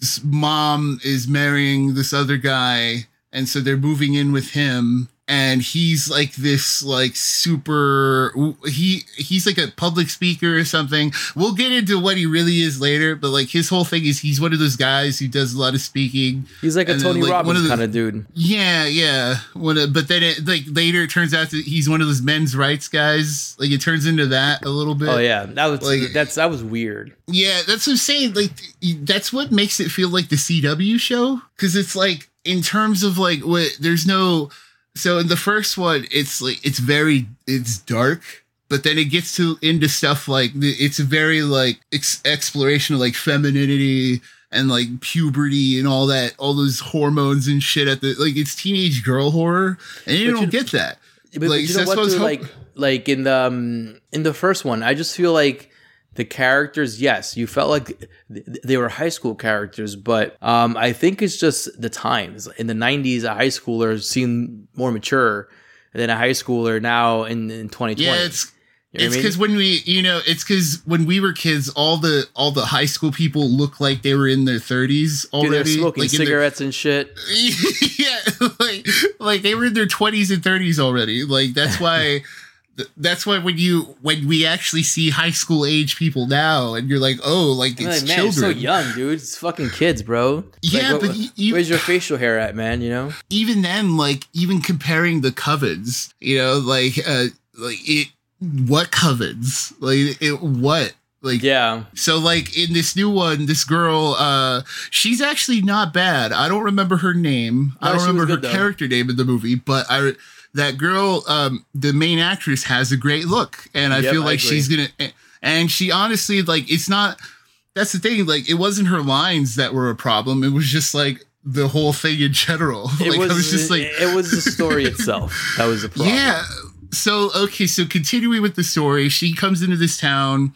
Speaker 10: this mom is marrying this other guy, and so they're moving in with him. And he's like this, like super. He he's like a public speaker or something. We'll get into what he really is later, but like his whole thing is he's one of those guys who does a lot of speaking.
Speaker 11: he's like a
Speaker 10: And then,
Speaker 11: Tony
Speaker 10: like, one
Speaker 11: Robbins
Speaker 10: of the-
Speaker 11: kind of dude.
Speaker 10: Yeah, yeah. A, but then it like later it turns out that he's one of those men's rights guys. Like it turns into that a little bit.
Speaker 11: Oh yeah, that was
Speaker 10: Like-
Speaker 11: that's that was weird.
Speaker 10: Yeah, that's what I'm saying. Like that's what makes it feel like the CW show because it's like in terms of like what there's no. So in the first one, it's like it's very it's dark, but then it gets to into stuff like it's very like ex- exploration of like femininity and like puberty and all that, all those hormones and shit at the like it's teenage girl horror, and you
Speaker 11: But
Speaker 10: don't
Speaker 11: you-
Speaker 10: get that.
Speaker 11: But, but you know what?
Speaker 10: what I was
Speaker 11: Too,
Speaker 10: hop-
Speaker 11: like like in the um, in the first one, I just feel like the characters. Yes, you felt like they were high school characters, but um, I think it's just the times. In the '90s, a high schooler seemed more mature than a high schooler now in, in 2020.
Speaker 10: Yeah, it's
Speaker 11: You know what I mean?
Speaker 10: because when we, you know, it's because when we were kids, all the all the high school people looked like they were in their thirties
Speaker 11: Dude,
Speaker 10: already,
Speaker 11: smoking
Speaker 10: like in their-
Speaker 11: cigarettes and shit.
Speaker 10: yeah, like like they were in their twenties and thirties already. Like that's why. th- That's why when you when we actually see high school age people now, and you're like, oh, like
Speaker 11: I'm
Speaker 10: it's
Speaker 11: like, man,
Speaker 10: children.
Speaker 11: it's so young, dude. It's fucking kids, bro.
Speaker 10: Yeah,
Speaker 11: like,
Speaker 10: but
Speaker 11: what-
Speaker 10: you-
Speaker 11: where's your facial hair at, man? You know?
Speaker 10: even then, like even comparing the covens, you know, like uh like it what covens? Like it what? Like
Speaker 11: Yeah.
Speaker 10: So like in this new one, this girl, uh, she's actually not bad. I don't remember her name. I don't remember her
Speaker 11: though.
Speaker 10: character name in the movie, but I that girl, um, the main actress has a great look, and I
Speaker 11: Yep,
Speaker 10: feel
Speaker 11: I
Speaker 10: like she's gonna. And she honestly, like, it's not. That's the thing. Like, it wasn't her lines that were a problem. It was just like the whole thing in general.
Speaker 11: It
Speaker 10: like,
Speaker 11: was,
Speaker 10: I was just like,
Speaker 11: it was the story itself. That was the problem.
Speaker 10: yeah. So okay, so continuing with the story, she comes into this town.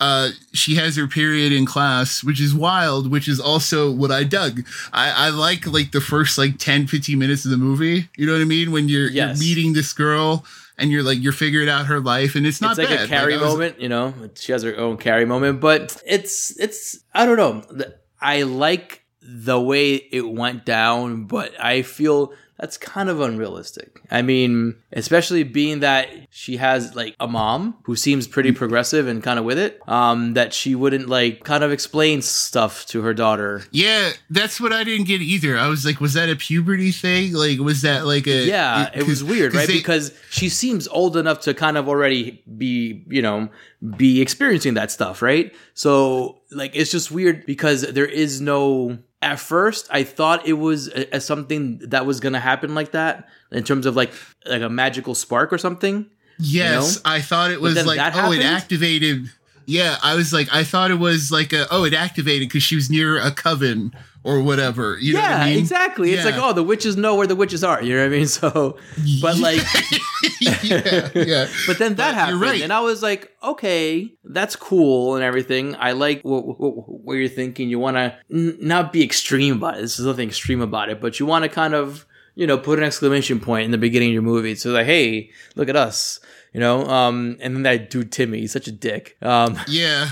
Speaker 10: Uh, she has her period in class, which is wild, which is also what I dug. I, I like like the first like 10, 15 minutes of the movie. You know what I mean? When you're,
Speaker 11: Yes.
Speaker 10: you're meeting this girl and you're like you're figuring out her life, and it's not
Speaker 11: it's like
Speaker 10: bad.
Speaker 11: a Carrie
Speaker 10: I was-
Speaker 11: moment, you know. She has her own Carrie moment, but it's it's I don't know. I like the way it went down, but I feel that's kind of unrealistic. I mean, especially being that she has like a mom who seems pretty progressive and kind of with it. Um, that she wouldn't like kind of explain stuff to her daughter.
Speaker 10: Yeah, that's what I didn't get either. I was like, was that a puberty thing? Like, was that like a
Speaker 11: yeah, it was weird, right?
Speaker 10: they-
Speaker 11: because she seems old enough to kind of already be, you know, be experiencing that stuff, right? So, like, it's just weird because there is no. At first, I thought it was a, a something that was gonna happen like that in terms of like like a magical spark or something.
Speaker 10: Yes,
Speaker 11: know?
Speaker 10: I thought it was like oh, it activated. Yeah, I was like, I thought it was like a oh, it activated because she was near a coven or whatever. You know
Speaker 11: yeah,
Speaker 10: what I mean?
Speaker 11: exactly. It's like, oh, the witches know where the witches are. You know what I mean? So, but like,
Speaker 10: yeah, yeah.
Speaker 11: But then that
Speaker 10: But
Speaker 11: happened,
Speaker 10: right.
Speaker 11: and I was like, okay, that's cool and everything. I like what, what, what you're thinking. You want to n- not be extreme about it. This is nothing extreme about it, but you want to kind of, you know, put an exclamation point in the beginning of your movie. So like, hey, look at us, you know. Um, and then that dude Timmy, he's such a dick. Um,
Speaker 10: Yeah.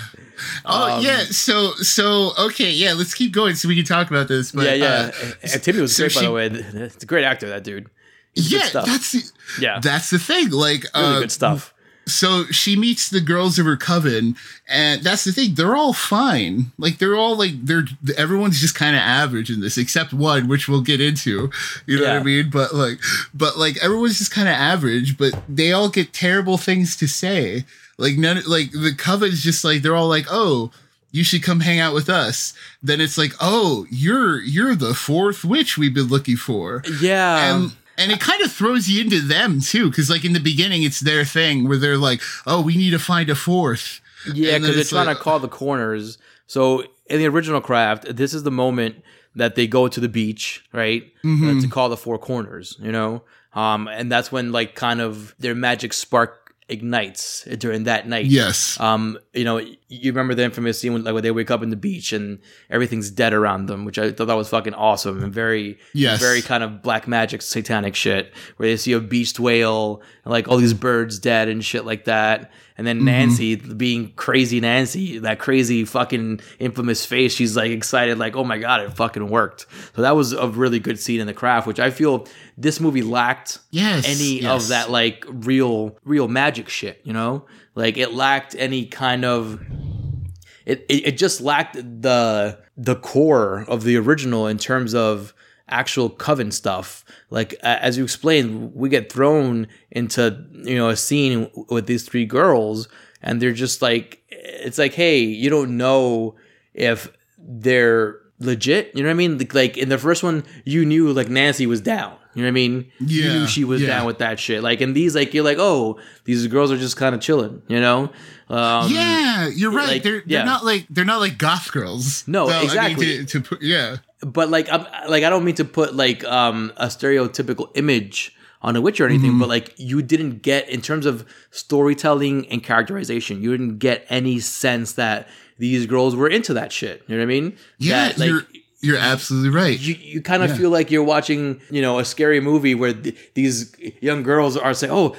Speaker 10: Oh
Speaker 11: Um,
Speaker 10: yeah. So so okay. Yeah. Let's keep going so we can talk about this. But,
Speaker 11: yeah, yeah.
Speaker 10: uh,
Speaker 11: And- and Timmy was
Speaker 10: so
Speaker 11: great, by the way. It's a great actor, that dude. He's
Speaker 10: yeah. That's the,
Speaker 11: Yeah,
Speaker 10: that's the thing. Like
Speaker 11: really
Speaker 10: uh,
Speaker 11: good stuff.
Speaker 10: So she meets the girls of her coven and that's the thing they're all fine. Like they're all like they're everyone's just kind of average in this except one which we'll get into you know what i mean? But like but like everyone's just kind of average but they all get terrible things to say. Like none like the coven's just like they're all like oh you should come hang out with us. Then it's like oh you're you're the fourth witch we've been looking for.
Speaker 11: Yeah.
Speaker 10: and and it kind of throws you into them too, because like in the beginning, it's their thing where they're like, "Oh, we need to find a fourth.
Speaker 11: Yeah, because they're trying
Speaker 10: like-
Speaker 11: to call the corners. So in the original craft, this is the moment that they go to the beach, right?
Speaker 10: Mm-hmm.
Speaker 11: Uh, to call the four corners, you know? Um, and that's when like kind of their magic spark ignites during that night.
Speaker 10: Yes.
Speaker 11: Um, you know, you remember the infamous scene when like when they wake up in the beach and everything's dead around them, which I thought that was fucking awesome and very,
Speaker 10: Yes.
Speaker 11: very kind of black magic, satanic shit. Where they see a beached whale and like all these birds dead and shit like that. And then mm-hmm. Nancy being crazy Nancy, that crazy fucking infamous face, she's like excited, like, oh my god, it fucking worked. So that was a really good scene in the craft, which I feel this movie lacked
Speaker 10: Yes,
Speaker 11: any
Speaker 10: yes.
Speaker 11: of that like real real magic shit, you know? Like it lacked any kind of it, it, it just lacked the the core of the original in terms of actual coven stuff like as you explained we get thrown into you know a scene with these three girls and they're just like it's like hey you don't know if they're legit you know what i mean like, like in the first one you knew like nancy was down you know what i mean you
Speaker 10: Yeah,
Speaker 11: knew she was
Speaker 10: yeah.
Speaker 11: down with that shit like in these like you're like oh these girls are just kind of chilling you know um,
Speaker 10: yeah, you're right.
Speaker 11: like,
Speaker 10: they're they're
Speaker 11: yeah.
Speaker 10: not like they're not like goth girls.
Speaker 11: No,
Speaker 10: I mean,
Speaker 11: exactly.
Speaker 10: to, to yeah,
Speaker 11: but like I'm like I don't mean to put like um a stereotypical image on a witch or anything,
Speaker 10: Mm-hmm.
Speaker 11: but like you didn't get in terms of storytelling and characterization, you didn't get any sense that these girls were into that shit. You know what I mean?
Speaker 10: yeah.
Speaker 11: That, like,
Speaker 10: you're you're absolutely right.
Speaker 11: you, you kind of
Speaker 10: Yeah.
Speaker 11: feel like you're watching, you know, a scary movie where th- these young girls are saying, "Oh,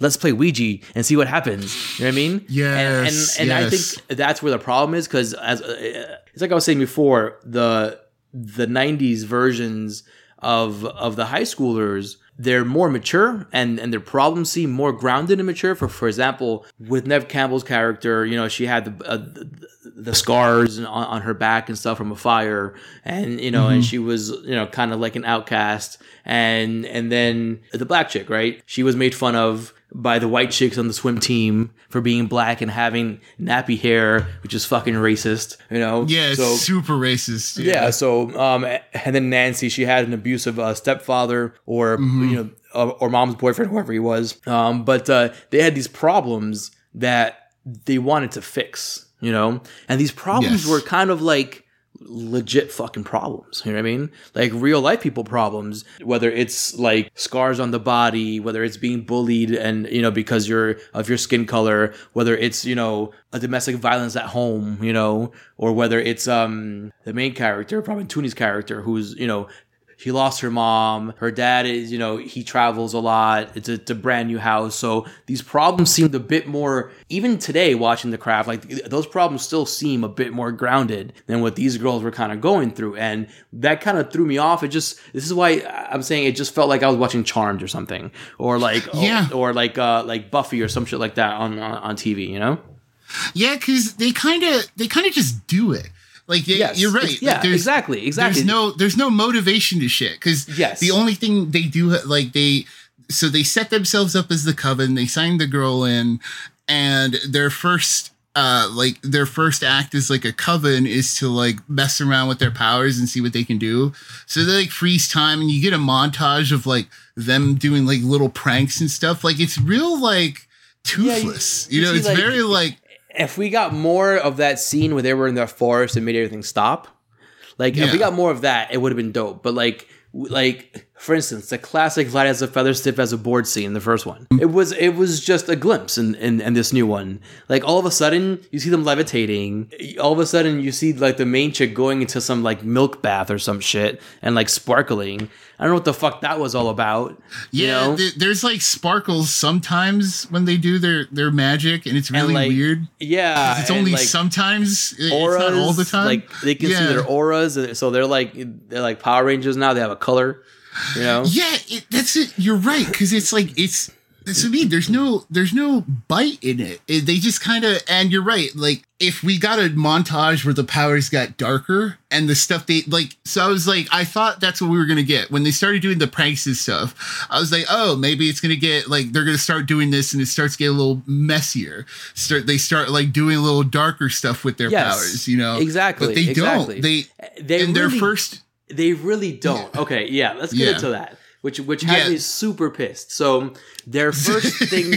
Speaker 11: let's play Ouija and see what happens." You know what I mean?
Speaker 10: Yes,
Speaker 11: And and, and I think that's where the problem is because as uh, it's like I was saying before, the the '90s versions of of the high schoolers they're more mature and and their problems seem more grounded and mature. For for example with Neve Campbell's character you know she had the uh, the, the scars on, on her back and stuff from a fire. And you know and she was you know kind of like an outcast. And and then the black chick right? She was made fun of by the white chicks on the swim team for being black and having nappy hair which is fucking racist you know
Speaker 10: yeah, it's
Speaker 11: so
Speaker 10: super racist.
Speaker 11: yeah. So, um, and then Nancy, she had an abusive uh, stepfather or you know, or, or mom's boyfriend, whoever he was. Um, but uh, they had these problems that they wanted to fix, you know, and these problems
Speaker 10: Yes.
Speaker 11: were kind of like legit fucking problems. You know what I mean? Like real life people problems, whether it's like scars on the body, whether it's being bullied and, you know, because you're of your skin color, whether it's, you know, a domestic violence at home, you know, or whether it's, um, the main character, probably Tunney's character, who's, you know, he lost her mom. Her dad is, you know, he travels a lot. It's a, it's a brand new house. So these problems seemed a bit more, even today watching The Craft, like those problems still seem a bit more grounded than what these girls were kind of going through. And that kind of threw me off. It just, this is why I'm saying it just felt like I was watching Charmed or something. Or like,
Speaker 10: Yeah.
Speaker 11: or, like, uh, like Buffy or some shit like that on, on, on TV, you know?
Speaker 10: Yeah, because they kind of they kind of just do it. Like they,
Speaker 11: Yes.
Speaker 10: you're right.
Speaker 11: Yeah,
Speaker 10: Like,
Speaker 11: exactly, exactly.
Speaker 10: There's no there's no motivation to shit because
Speaker 11: Yes.
Speaker 10: the only thing they do like they so they set themselves up as the coven. They sign the girl in, and their first uh like their first act is like a coven is to like mess around with their powers and see what they can do. So they like freeze time, and you get a montage of like them doing like little pranks and stuff. Like it's real like toothless.
Speaker 11: you
Speaker 10: you, know,
Speaker 11: see,
Speaker 10: it's
Speaker 11: like-
Speaker 10: very like
Speaker 11: if we got more of that scene where they were in the forest and made everything stop, like if we got more of that, it would have been dope. But like, like for instance, the classic light as a feather, stiff as a board scene, the first one, it was it was just a glimpse in, in in this new one. Like all of a sudden, you see them levitating. All of a sudden, you see like the main chick going into some like milk bath or some shit and like sparkling. I don't know what the fuck that was all about. you
Speaker 10: Yeah,
Speaker 11: know?
Speaker 10: th- there's like sparkles sometimes when they do their their magic, and it's really
Speaker 11: like,
Speaker 10: weird.
Speaker 11: Yeah,
Speaker 10: It's only
Speaker 11: like,
Speaker 10: sometimes. It's
Speaker 11: auras,
Speaker 10: not all the time.
Speaker 11: Like they can see their auras, and so they're like they're like Power Rangers now. They have a color, you know.
Speaker 10: Yeah, it, that's it. You're right because it's like it's. That's what I mean. There's no, there's no bite in it. It- they just kind of, and you're right. Like if we got a montage where the powers got darker and the stuff they like, so I was like, I thought that's what we were gonna get when they started doing the pranks and stuff. I was like, oh, maybe it's gonna get like they're gonna start doing this and it starts getting a little messier. Start they start like doing a little darker stuff with their
Speaker 11: Yes,
Speaker 10: powers, you know?
Speaker 11: exactly,
Speaker 10: But they
Speaker 11: exactly.
Speaker 10: don't. They
Speaker 11: They
Speaker 10: in their first.
Speaker 11: They really don't. Okay, yeah, let's get
Speaker 10: Yeah.
Speaker 11: into that. Which which has
Speaker 10: Yeah.
Speaker 11: me super pissed. So their first thing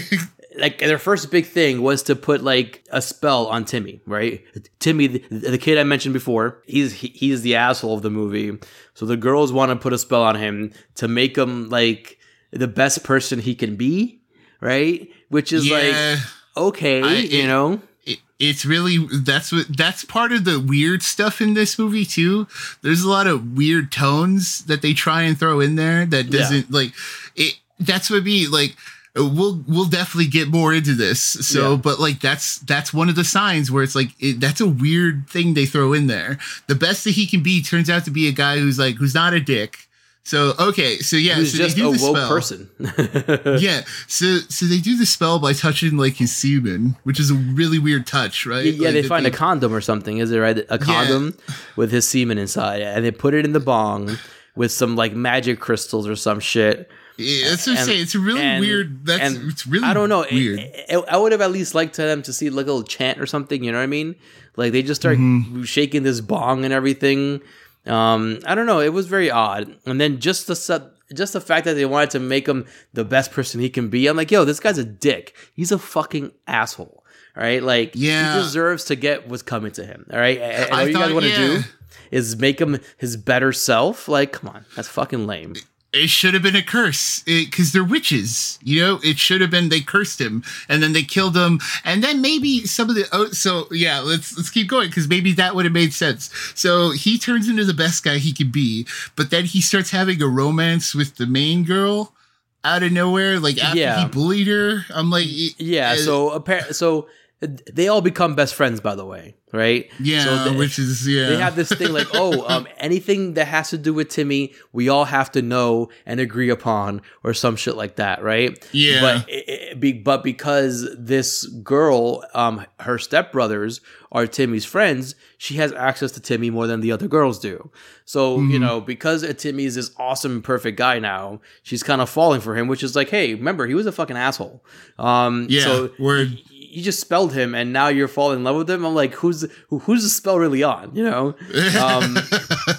Speaker 11: like their first big thing was to put like a spell on Timmy, right? Timmy, the, the kid I mentioned before, he's he, he's the asshole of the movie. So the girls want to put a spell on him to make him like the best person he can be, right? Which is
Speaker 10: Yeah.
Speaker 11: like okay,
Speaker 10: I-
Speaker 11: you
Speaker 10: it-
Speaker 11: know.
Speaker 10: It, it's really that's what that's part of the weird stuff in this movie too. There's a lot of weird tones that they try and throw in there that doesn't like it. That's what be like. We'll we'll definitely get more into this. So,
Speaker 11: Yeah.
Speaker 10: but like that's that's one of the signs where it's like it, that's a weird thing they throw in there. The best that he can be turns out to be a guy who's like who's not a dick. So okay, so yeah, so they
Speaker 11: just
Speaker 10: do
Speaker 11: a
Speaker 10: the
Speaker 11: woke
Speaker 10: spell.
Speaker 11: person.
Speaker 10: yeah, so so they do the spell by touching like his semen, which is a really weird touch, right?
Speaker 11: Yeah,
Speaker 10: Like,
Speaker 11: they find a condom or something. Is it right? A condom with his semen inside, and they put it in the bong with some like magic crystals or some shit.
Speaker 10: Yeah, that's what I'm saying. It's a really
Speaker 11: and-
Speaker 10: weird. That's it's really
Speaker 11: I don't know.
Speaker 10: weird.
Speaker 11: It- it- I would have at least liked to them to see like a little chant or something. You know what I mean? Like they just start
Speaker 10: Mm-hmm.
Speaker 11: shaking this bong and everything. Um, I don't know. It was very odd. And then just the just the fact that they wanted to make him the best person he can be. I'm like, yo, this guy's a dick. He's a fucking asshole. All right, like
Speaker 10: Yeah.
Speaker 11: he deserves to get what's coming to him. All right, and, and
Speaker 10: I
Speaker 11: all you guys want to
Speaker 10: yeah.
Speaker 11: do is make him his better self. Like, come on, that's fucking lame.
Speaker 10: It should have been a curse because they're witches. You know, it should have been they cursed him and then they killed him, and then maybe some of the. Oh, so yeah, let's let's keep going because maybe that would have made sense. So he turns into the best guy he could be, but then he starts having a romance with the main girl out of nowhere. Like after
Speaker 11: Yeah.
Speaker 10: he bullied her, I'm like,
Speaker 11: Yeah,
Speaker 10: uh,
Speaker 11: so apparently, so they all become best friends. By the way, right?
Speaker 10: yeah,
Speaker 11: so they,
Speaker 10: which is yeah.
Speaker 11: they have this thing like, oh, um, anything that has to do with Timmy, we all have to know and agree upon, or some shit like that, right?
Speaker 10: Yeah.
Speaker 11: But it, it, be, but because this girl, um, her stepbrothers are Timmy's friends, she has access to Timmy more than the other girls do. So
Speaker 10: Mm-hmm.
Speaker 11: you know, because Timmy is this awesome, perfect guy now, she's kind of falling for him, which is like, hey, remember he was a fucking asshole. Um,
Speaker 10: yeah,
Speaker 11: so
Speaker 10: word.
Speaker 11: You just spelled him and now you're falling in love with him i'm like who's who, who's the spell really on you know um,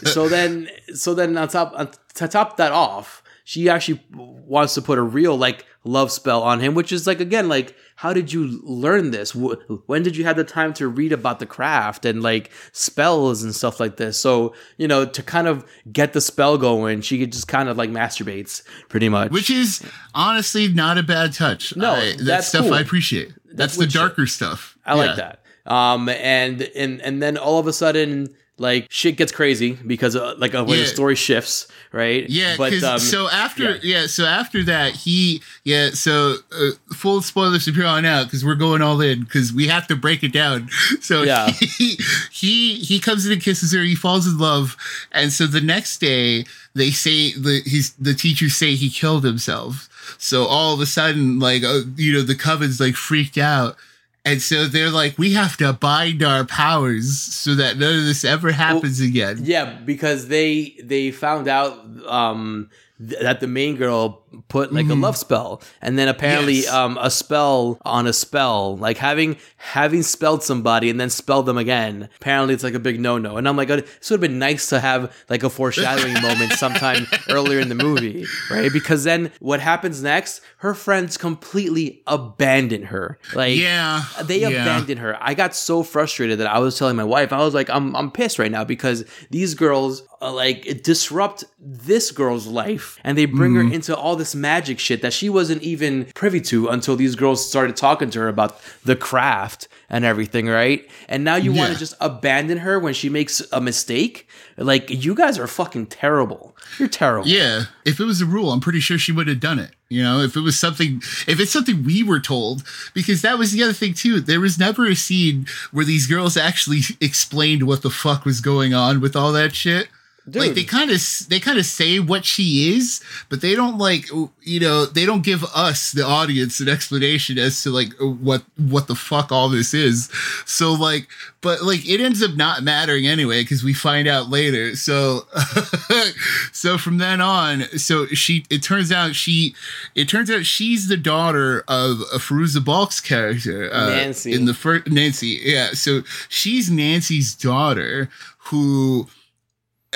Speaker 11: so then so then on top on, to top that off she actually wants to put a real like love spell on him which is like again like how did you learn this when did you have the time to read about the craft and like spells and stuff like this so you know to kind of get the spell going she could just kind of like masturbates pretty much
Speaker 10: Which is honestly not a bad touch.
Speaker 11: No,
Speaker 10: I, that's,
Speaker 11: that's
Speaker 10: stuff
Speaker 11: cool.
Speaker 10: I appreciate. That's, the
Speaker 11: witch shit.
Speaker 10: darker stuff.
Speaker 11: I like that. Um, and and and then all of a sudden, like shit gets crazy because uh, like uh, when the story shifts, right?
Speaker 10: Yeah,
Speaker 11: but um,
Speaker 10: so after
Speaker 11: yeah.
Speaker 10: yeah. so after that he yeah so uh, full spoilers from here on out because we're going all in because we have to break it down. So
Speaker 11: Yeah.
Speaker 10: he, he he comes in and kisses her. He falls in love, and so the next day they say the he's the teachers say he killed himself. So all of a sudden, like uh, you know, the coven's like freaked out. And so they're like, we have to bind our powers so that none of this ever happens again.
Speaker 11: yeah, because they they found out um th- that the main girl put like a love spell, and then apparently
Speaker 10: Mm-hmm. Yes.
Speaker 11: um a spell on a spell, like having having spelled somebody and then spelled them again. Apparently, it's like a big no no. And I'm like, oh, this would have been nice to have like a foreshadowing moment sometime earlier in the movie, right? Because then what happens next? Her friends completely abandon her. Like,
Speaker 10: Yeah,
Speaker 11: they
Speaker 10: yeah.
Speaker 11: abandoned her. I got so frustrated that I was telling my wife, I was like, I'm I'm pissed right now because these girls uh, like disrupt this girl's life and they bring
Speaker 10: Mm-hmm.
Speaker 11: her into all this magic shit that she wasn't even privy to until these girls started talking to her about the craft and everything, right? And now you want to just abandon her when she makes a mistake? Like you guys are fucking terrible. You're terrible.
Speaker 10: Yeah, if it was a rule, I'm pretty sure she would have done it. You know, if it was something, if it's something we were told, because that was the other thing too. There was never a scene where these girls actually explained what the fuck was going on with all that shit. Like they kind of they kind of say what she is, but they don't like you know they don't give us the audience an explanation as to like what what the fuck all this is. So like, but like it ends up not mattering anyway because we find out later. So so from then on, so she it turns out she it turns out she's the daughter of a Fairuza Balk's character uh,
Speaker 11: Nancy.
Speaker 10: in the first Nancy yeah. So she's Nancy's daughter who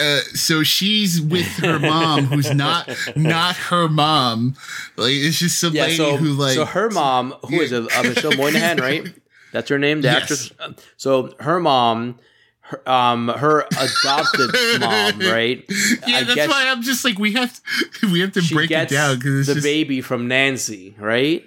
Speaker 10: uh, so she's with her mom, who's not not her mom. Like it's just
Speaker 11: Yeah,
Speaker 10: somebody
Speaker 11: so,
Speaker 10: who like
Speaker 11: so her mom, who is it, uh, Michelle Monaghan, right? That's her name, the
Speaker 10: Yes.
Speaker 11: actress. So her mom, her, um, her adopted mom, right?
Speaker 10: Yeah,
Speaker 11: I
Speaker 10: that's
Speaker 11: guess
Speaker 10: why I'm just like we have to, we have to break it down because
Speaker 11: the
Speaker 10: it's just
Speaker 11: baby from Nancy, right?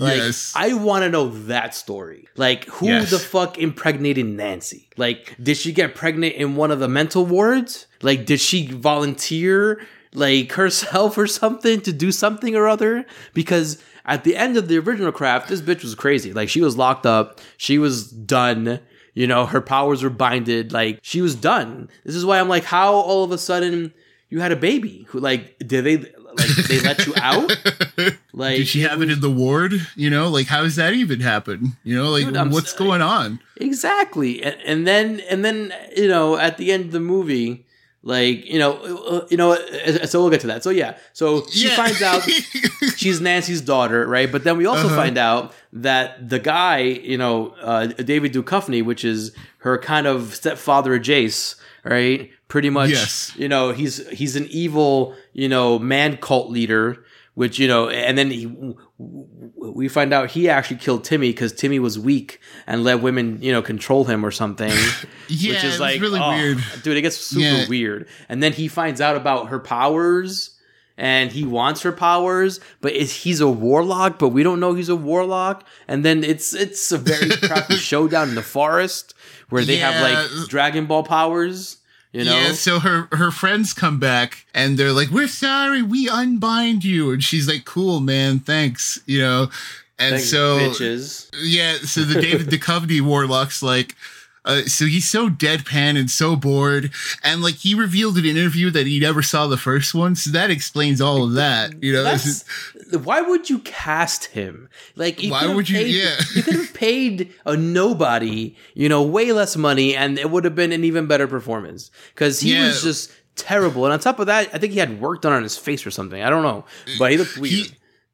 Speaker 11: Like,
Speaker 10: Yes.
Speaker 11: I want to know that story. Like, who
Speaker 10: Yes.
Speaker 11: the fuck impregnated Nancy? Like, did she get pregnant in one of the mental wards? Like, did she volunteer, like, herself or something to do something or other? Because at the end of the original craft, this bitch was crazy. Like, she was locked up, she was done. You know, her powers were binded. Like, she was done. This is why I'm like, how all of a sudden you had a baby? Who, like, did they, like, they let you out? Like,
Speaker 10: Did she have it in the ward? You know, like how does that even happen? You know, like
Speaker 11: Dude,
Speaker 10: what's going on?
Speaker 11: Exactly, and, and then and then you know at the end of the movie, like you know uh, you know uh, so we'll get to that. So yeah, so she
Speaker 10: Yeah.
Speaker 11: finds out she's Nancy's daughter, right? But then we also
Speaker 10: Uh-huh.
Speaker 11: find out that the guy, you know, uh, David Duchovny, which is her kind of stepfather, Jace, right? Pretty much,
Speaker 10: Yes.
Speaker 11: you know, he's he's an evil, you know, man cult leader. Which you know, and then he, we find out he actually killed Timmy because Timmy was weak and let women, you know, control him or something.
Speaker 10: Yeah,
Speaker 11: which is like
Speaker 10: really
Speaker 11: oh,
Speaker 10: weird.
Speaker 11: dude. It gets super
Speaker 10: Yeah.
Speaker 11: weird, and then he finds out about her powers, and he wants her powers, but is he's a warlock, but we don't know he's a warlock, and then it's it's a very crappy showdown in the forest where they have like Dragon Ball powers. You know,
Speaker 10: Yeah, so her her friends come back and they're like, "We're sorry, we unbind you," and she's like, "Cool, man, thanks," you know. And
Speaker 11: Thanks,
Speaker 10: so
Speaker 11: bitches.
Speaker 10: yeah, so the David Duchovny warlock's like, uh, so he's so deadpan and so bored, and like he revealed in an interview that he never saw the first one, so that explains all of that. You know,
Speaker 11: why would you cast him? Like, you
Speaker 10: Why would you-
Speaker 11: Paid,
Speaker 10: yeah.
Speaker 11: you could have paid a nobody, you know, way less money, and it would have been an even better performance because he
Speaker 10: Yeah.
Speaker 11: was just terrible. And on top of that, I think he had work done on his face or something. I don't know, but he looked weird.
Speaker 10: he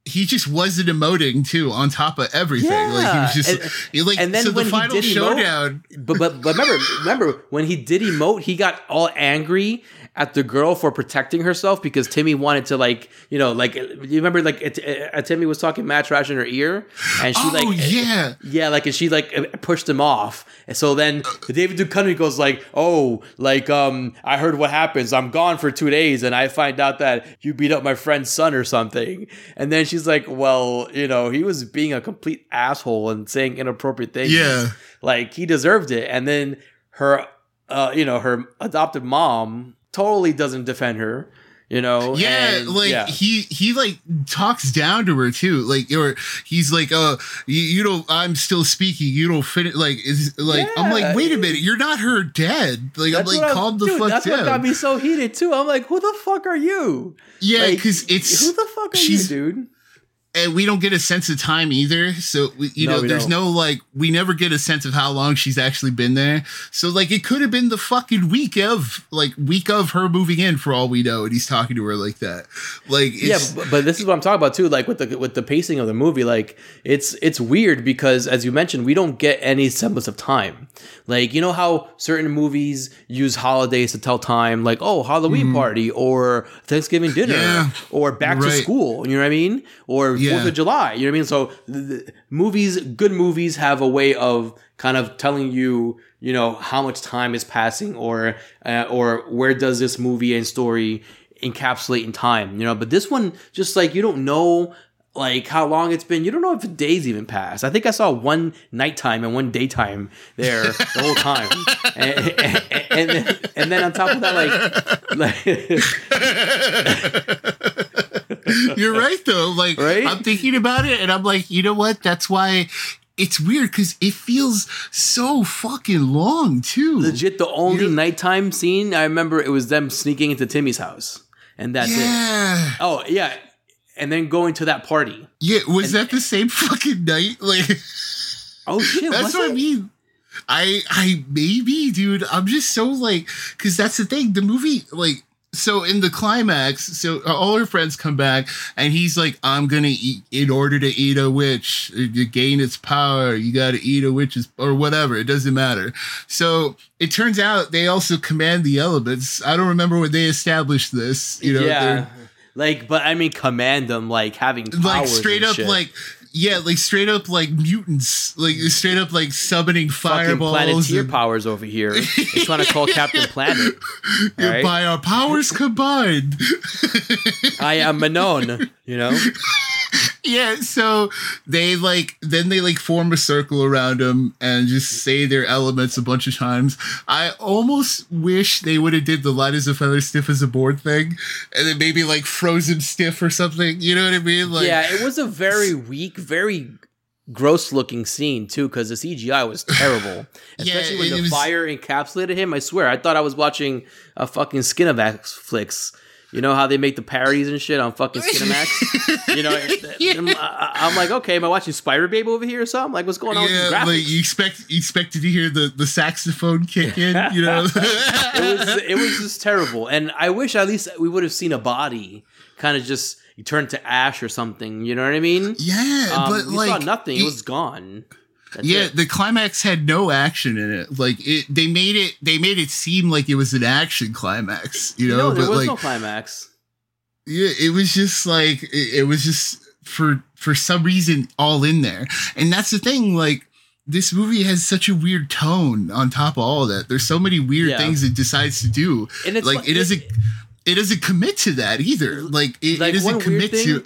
Speaker 10: he just wasn't emoting too on top of everything. Like he was just
Speaker 11: and,
Speaker 10: he, like
Speaker 11: and then
Speaker 10: so
Speaker 11: when
Speaker 10: the final
Speaker 11: he did
Speaker 10: showdown.
Speaker 11: emote, but but but remember remember when he did emote, he got all angry at the girl for protecting herself because Timmy wanted to like you know like you remember like it, uh, Timmy was talking mad trash in her ear and she
Speaker 10: Oh
Speaker 11: like
Speaker 10: yeah,
Speaker 11: yeah, like and she like pushed him off. And so then David Duchovny goes like, "Oh, like um, I heard what happens. I'm gone for two days, and I find out that you beat up my friend's son or something." And then she's like, "Well, you know, he was being a complete asshole and saying inappropriate things.
Speaker 10: Yeah.
Speaker 11: like he deserved it." And then her, uh, you know, her adopted mom totally doesn't defend her. You know,
Speaker 10: Yeah,
Speaker 11: and-
Speaker 10: like
Speaker 11: yeah.
Speaker 10: he he like talks down to her too. Like or he's like, "Uh, you, you don't. I'm still speaking. You don't fit it." Like is like I'm like, wait a minute, you're not her dad. Like I'm
Speaker 11: That's
Speaker 10: like,
Speaker 11: what
Speaker 10: calm the
Speaker 11: dude,
Speaker 10: fuck
Speaker 11: That's what got me so heated too. I'm like, who the fuck are you?
Speaker 10: Yeah,
Speaker 11: Like,
Speaker 10: because it's
Speaker 11: who the fuck are
Speaker 10: she's-
Speaker 11: you, dude?
Speaker 10: And we don't get a sense of time either. So we, you
Speaker 11: No,
Speaker 10: know,
Speaker 11: we
Speaker 10: there's
Speaker 11: don't.
Speaker 10: no like we never get a sense of how long she's actually been there. So like it could have been the fucking week of like week of her moving in for all we know, and he's talking to her like that. Like
Speaker 11: yeah, but, but this is what I'm talking about too. Like with the with the pacing of the movie, like it's it's weird because as you mentioned, we don't get any semblance of time. Like you know how certain movies use holidays to tell time, like oh Halloween party or Thanksgiving dinner
Speaker 10: Mm-hmm. Yeah.
Speaker 11: or back to school. You know what I mean? Or
Speaker 10: Yeah.
Speaker 11: Fourth of July. You know what I mean? So the, the movies, good movies, have a way of kind of telling you, you know, how much time is passing or uh, or where does this movie and story encapsulate in time, you know. But this one, just like you don't know like how long it's been. You don't know if a day's even passed. I think I saw one nighttime and one daytime there the whole time, and, and, and, then, and then on top of that, like, like
Speaker 10: You're right though. Like
Speaker 11: Right?
Speaker 10: I'm thinking about it and I'm like, you know what? That's why it's weird because it feels so fucking long too.
Speaker 11: legit the only nighttime scene I remember it was them sneaking into Timmy's house, and that's it. Oh yeah, and then going to that party.
Speaker 10: Yeah, was that the same fucking night? Like
Speaker 11: Oh shit,
Speaker 10: that's what I mean. I I maybe, dude. I'm just so like because that's the thing. The movie, like, so in the climax, so uh, all her friends come back, and he's like, "I'm gonna eat in order to eat a witch uh, to gain its power. You got to eat a witch's or whatever. It doesn't matter." So it turns out they also command the elements. I don't remember when they established this. You know,
Speaker 11: yeah, like but I mean command them like having
Speaker 10: like straight up
Speaker 11: shit.
Speaker 10: like yeah like straight up like mutants like straight up like summoning
Speaker 11: fucking
Speaker 10: fireballs
Speaker 11: planeteer
Speaker 10: and-
Speaker 11: powers over here. They're trying to call Captain Planet.
Speaker 10: Yeah,
Speaker 11: Alright?
Speaker 10: by our powers combined
Speaker 11: I am Manon, you know.
Speaker 10: yeah, so they like then they like form a circle around him and just say their elements a bunch of times. I almost wish they would have did the light as a feather, stiff as a board thing, and then maybe like frozen stiff or something. You know what I mean? Like,
Speaker 11: yeah, it was a very weak, very gross looking scene too because the CGI was terrible. Especially when the
Speaker 10: was-
Speaker 11: fire encapsulated him. I swear, I thought I was watching a fucking skin of Skinamax flicks. You know how they make the parodies and shit on fucking Skinamax? you know, I'm, I- I'm like, okay, am I watching Spider Babe over here or something? Like, what's going on with
Speaker 10: yeah,
Speaker 11: these graphics?
Speaker 10: like you expect you expected to hear the the saxophone kick in. You know,
Speaker 11: it was it was just terrible. And I wish at least we would have seen a body kind of just you turn to ash or something. You know what I mean?
Speaker 10: Yeah,
Speaker 11: Um,
Speaker 10: but
Speaker 11: we
Speaker 10: like
Speaker 11: saw nothing. It
Speaker 10: it-
Speaker 11: was gone. That's
Speaker 10: yeah,
Speaker 11: it.
Speaker 10: the climax had no action in it. Like it, they made it. They made it seem like it was an action climax. You know,
Speaker 11: no, there
Speaker 10: but
Speaker 11: was
Speaker 10: like,
Speaker 11: no climax.
Speaker 10: yeah, it was just like it, it was just for for some reason all in there, and that's the thing. Like this movie has such a weird tone. On top of all that, there's so many weird
Speaker 11: Yeah.
Speaker 10: things it decides to do.
Speaker 11: And it's
Speaker 10: like,
Speaker 11: like-
Speaker 10: it doesn't. It doesn't commit to that either. Like it,
Speaker 11: Like,
Speaker 10: it doesn't commit to.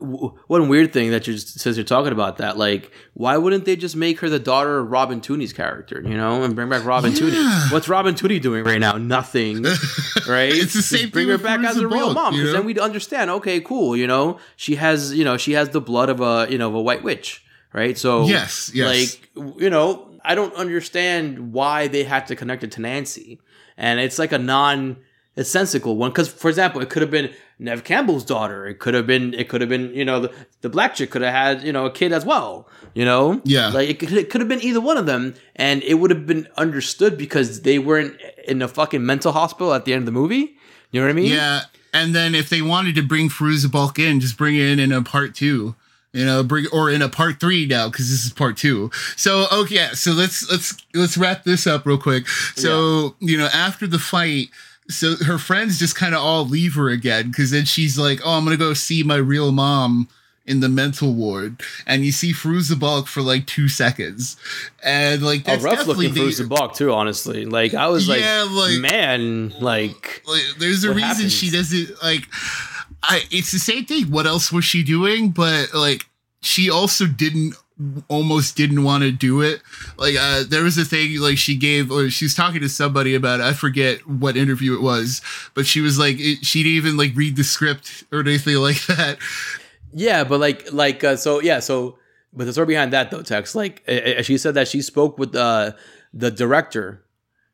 Speaker 11: One weird thing that you just, since you're talking about that, like, why wouldn't they just make her the daughter of Robin Tunney's character, you know, and bring back Robin
Speaker 10: Yeah.
Speaker 11: Tunney? What's Robin Tooney doing right now? Nothing, right?
Speaker 10: It's the
Speaker 11: Just
Speaker 10: same
Speaker 11: Bring
Speaker 10: thing
Speaker 11: her back as a real mom,
Speaker 10: you
Speaker 11: because
Speaker 10: know?
Speaker 11: then we'd understand. Okay, cool, you know, she has, you know, she has the blood of a, you know, of a white witch, right? So,
Speaker 10: Yes, yes.
Speaker 11: like, you know, I don't understand why they had to connect it to Nancy, and it's like a non sensical one because for example it could have been Neve Campbell's daughter it could have been it could have been you know the, the black chick could have had you know a kid as well you know
Speaker 10: Yeah.
Speaker 11: like it could, it could have been either one of them and it would have been understood because they weren't in a fucking mental hospital at the end of the movie you know what i mean
Speaker 10: Yeah, and then if they wanted to bring Fairuza Balk in, just bring it in in a part two. You know, bring or in a part three now because this is part two. So okay, so let's let's let's wrap this up real quick. So you know, after the fight, so her friends just kind of all leave her again because then she's like, "Oh, I'm gonna go see my real mom." In the mental ward, and you see Fairuza Balk for like two seconds, and like
Speaker 11: a rough looking
Speaker 10: the-
Speaker 11: Bruce Balk too honestly like i was like,
Speaker 10: Yeah, like-
Speaker 11: man like
Speaker 10: like there's a reason
Speaker 11: happens?
Speaker 10: she doesn't like i it's the same thing what else was she doing but like she also didn't almost didn't want to do it like uh there was a thing like she gave or she was talking to somebody about it. i forget what interview it was but she was like it, she didn't even like read the script or anything like that
Speaker 11: Yeah, but like like uh, so yeah, so but the story behind that though, Tex, like uh, she said that she spoke with uh, the director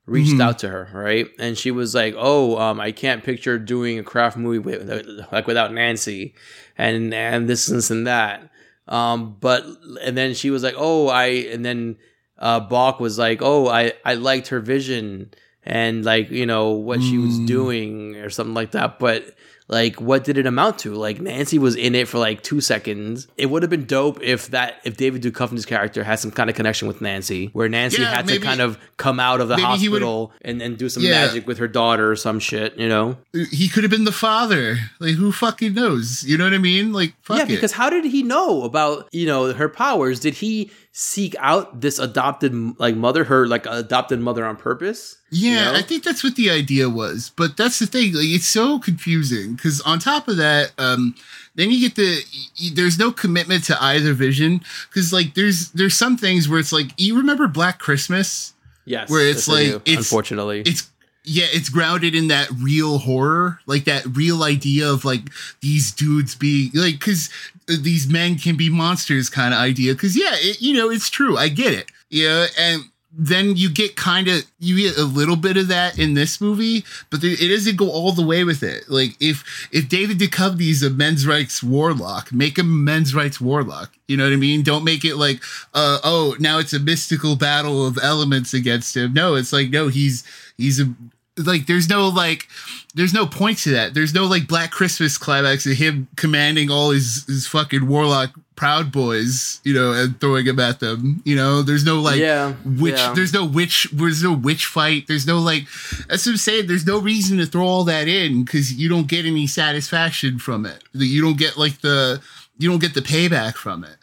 Speaker 11: reached
Speaker 10: Mhm.
Speaker 11: out to her, right? And she was like, "Oh, um I can't picture doing a craft movie with, like without Nancy and and this and this and that." Um but and then she was like, "Oh, I and then uh Balk was like, "Oh, I I liked her vision and like, you know, what she was
Speaker 10: Mm.
Speaker 11: doing or something like that." But like what did it amount to? Like nancy was in it for like two seconds. It would have been dope if that if david Duchovny's character had some kind of connection with nancy where nancy
Speaker 10: Yeah,
Speaker 11: had
Speaker 10: maybe-
Speaker 11: to kind of come out of the
Speaker 10: maybe he would've-
Speaker 11: hospital and, and do some
Speaker 10: Yeah.
Speaker 11: magic with her daughter or some shit you know?
Speaker 10: He could have been the father. Like who fucking knows? You know what i mean? Like fuck
Speaker 11: yeah
Speaker 10: it.
Speaker 11: because how did he know about you know her powers? Did he seek out this adopted like mother her like adopted mother on purpose
Speaker 10: Yeah,
Speaker 11: You know?
Speaker 10: I think that's what the idea was. But that's the thing; like, it's so confusing because on top of that, um, then you get the y- there's no commitment to either vision because like there's there's some things where it's like you remember Black Christmas
Speaker 11: yes
Speaker 10: where it's like
Speaker 11: do,
Speaker 10: it's
Speaker 11: unfortunately
Speaker 10: it's yeah it's grounded in that real horror like that real idea of like these dudes being like because these men can be monsters kind of idea because yeah it, you know it's true i get it. Yeah and then you get kind of you get a little bit of that in this movie but it doesn't go all the way with it. Like if if david Duchovny's a men's rights warlock make him a men's rights warlock you know what i mean? Don't make it like uh oh now it's a mystical battle of elements against him. No it's like no he's he's a like there's no like there's no point to that. There's no like black christmas climax of him commanding all his his fucking warlock proud boys you know and throwing them at them you know? There's no like
Speaker 11: Yeah,
Speaker 10: witch
Speaker 11: yeah.
Speaker 10: there's no witch there's no witch fight. There's no like that's what i'm saying there's no reason to throw all that in because you don't get any satisfaction from it. You don't get like the you don't get the payback from it.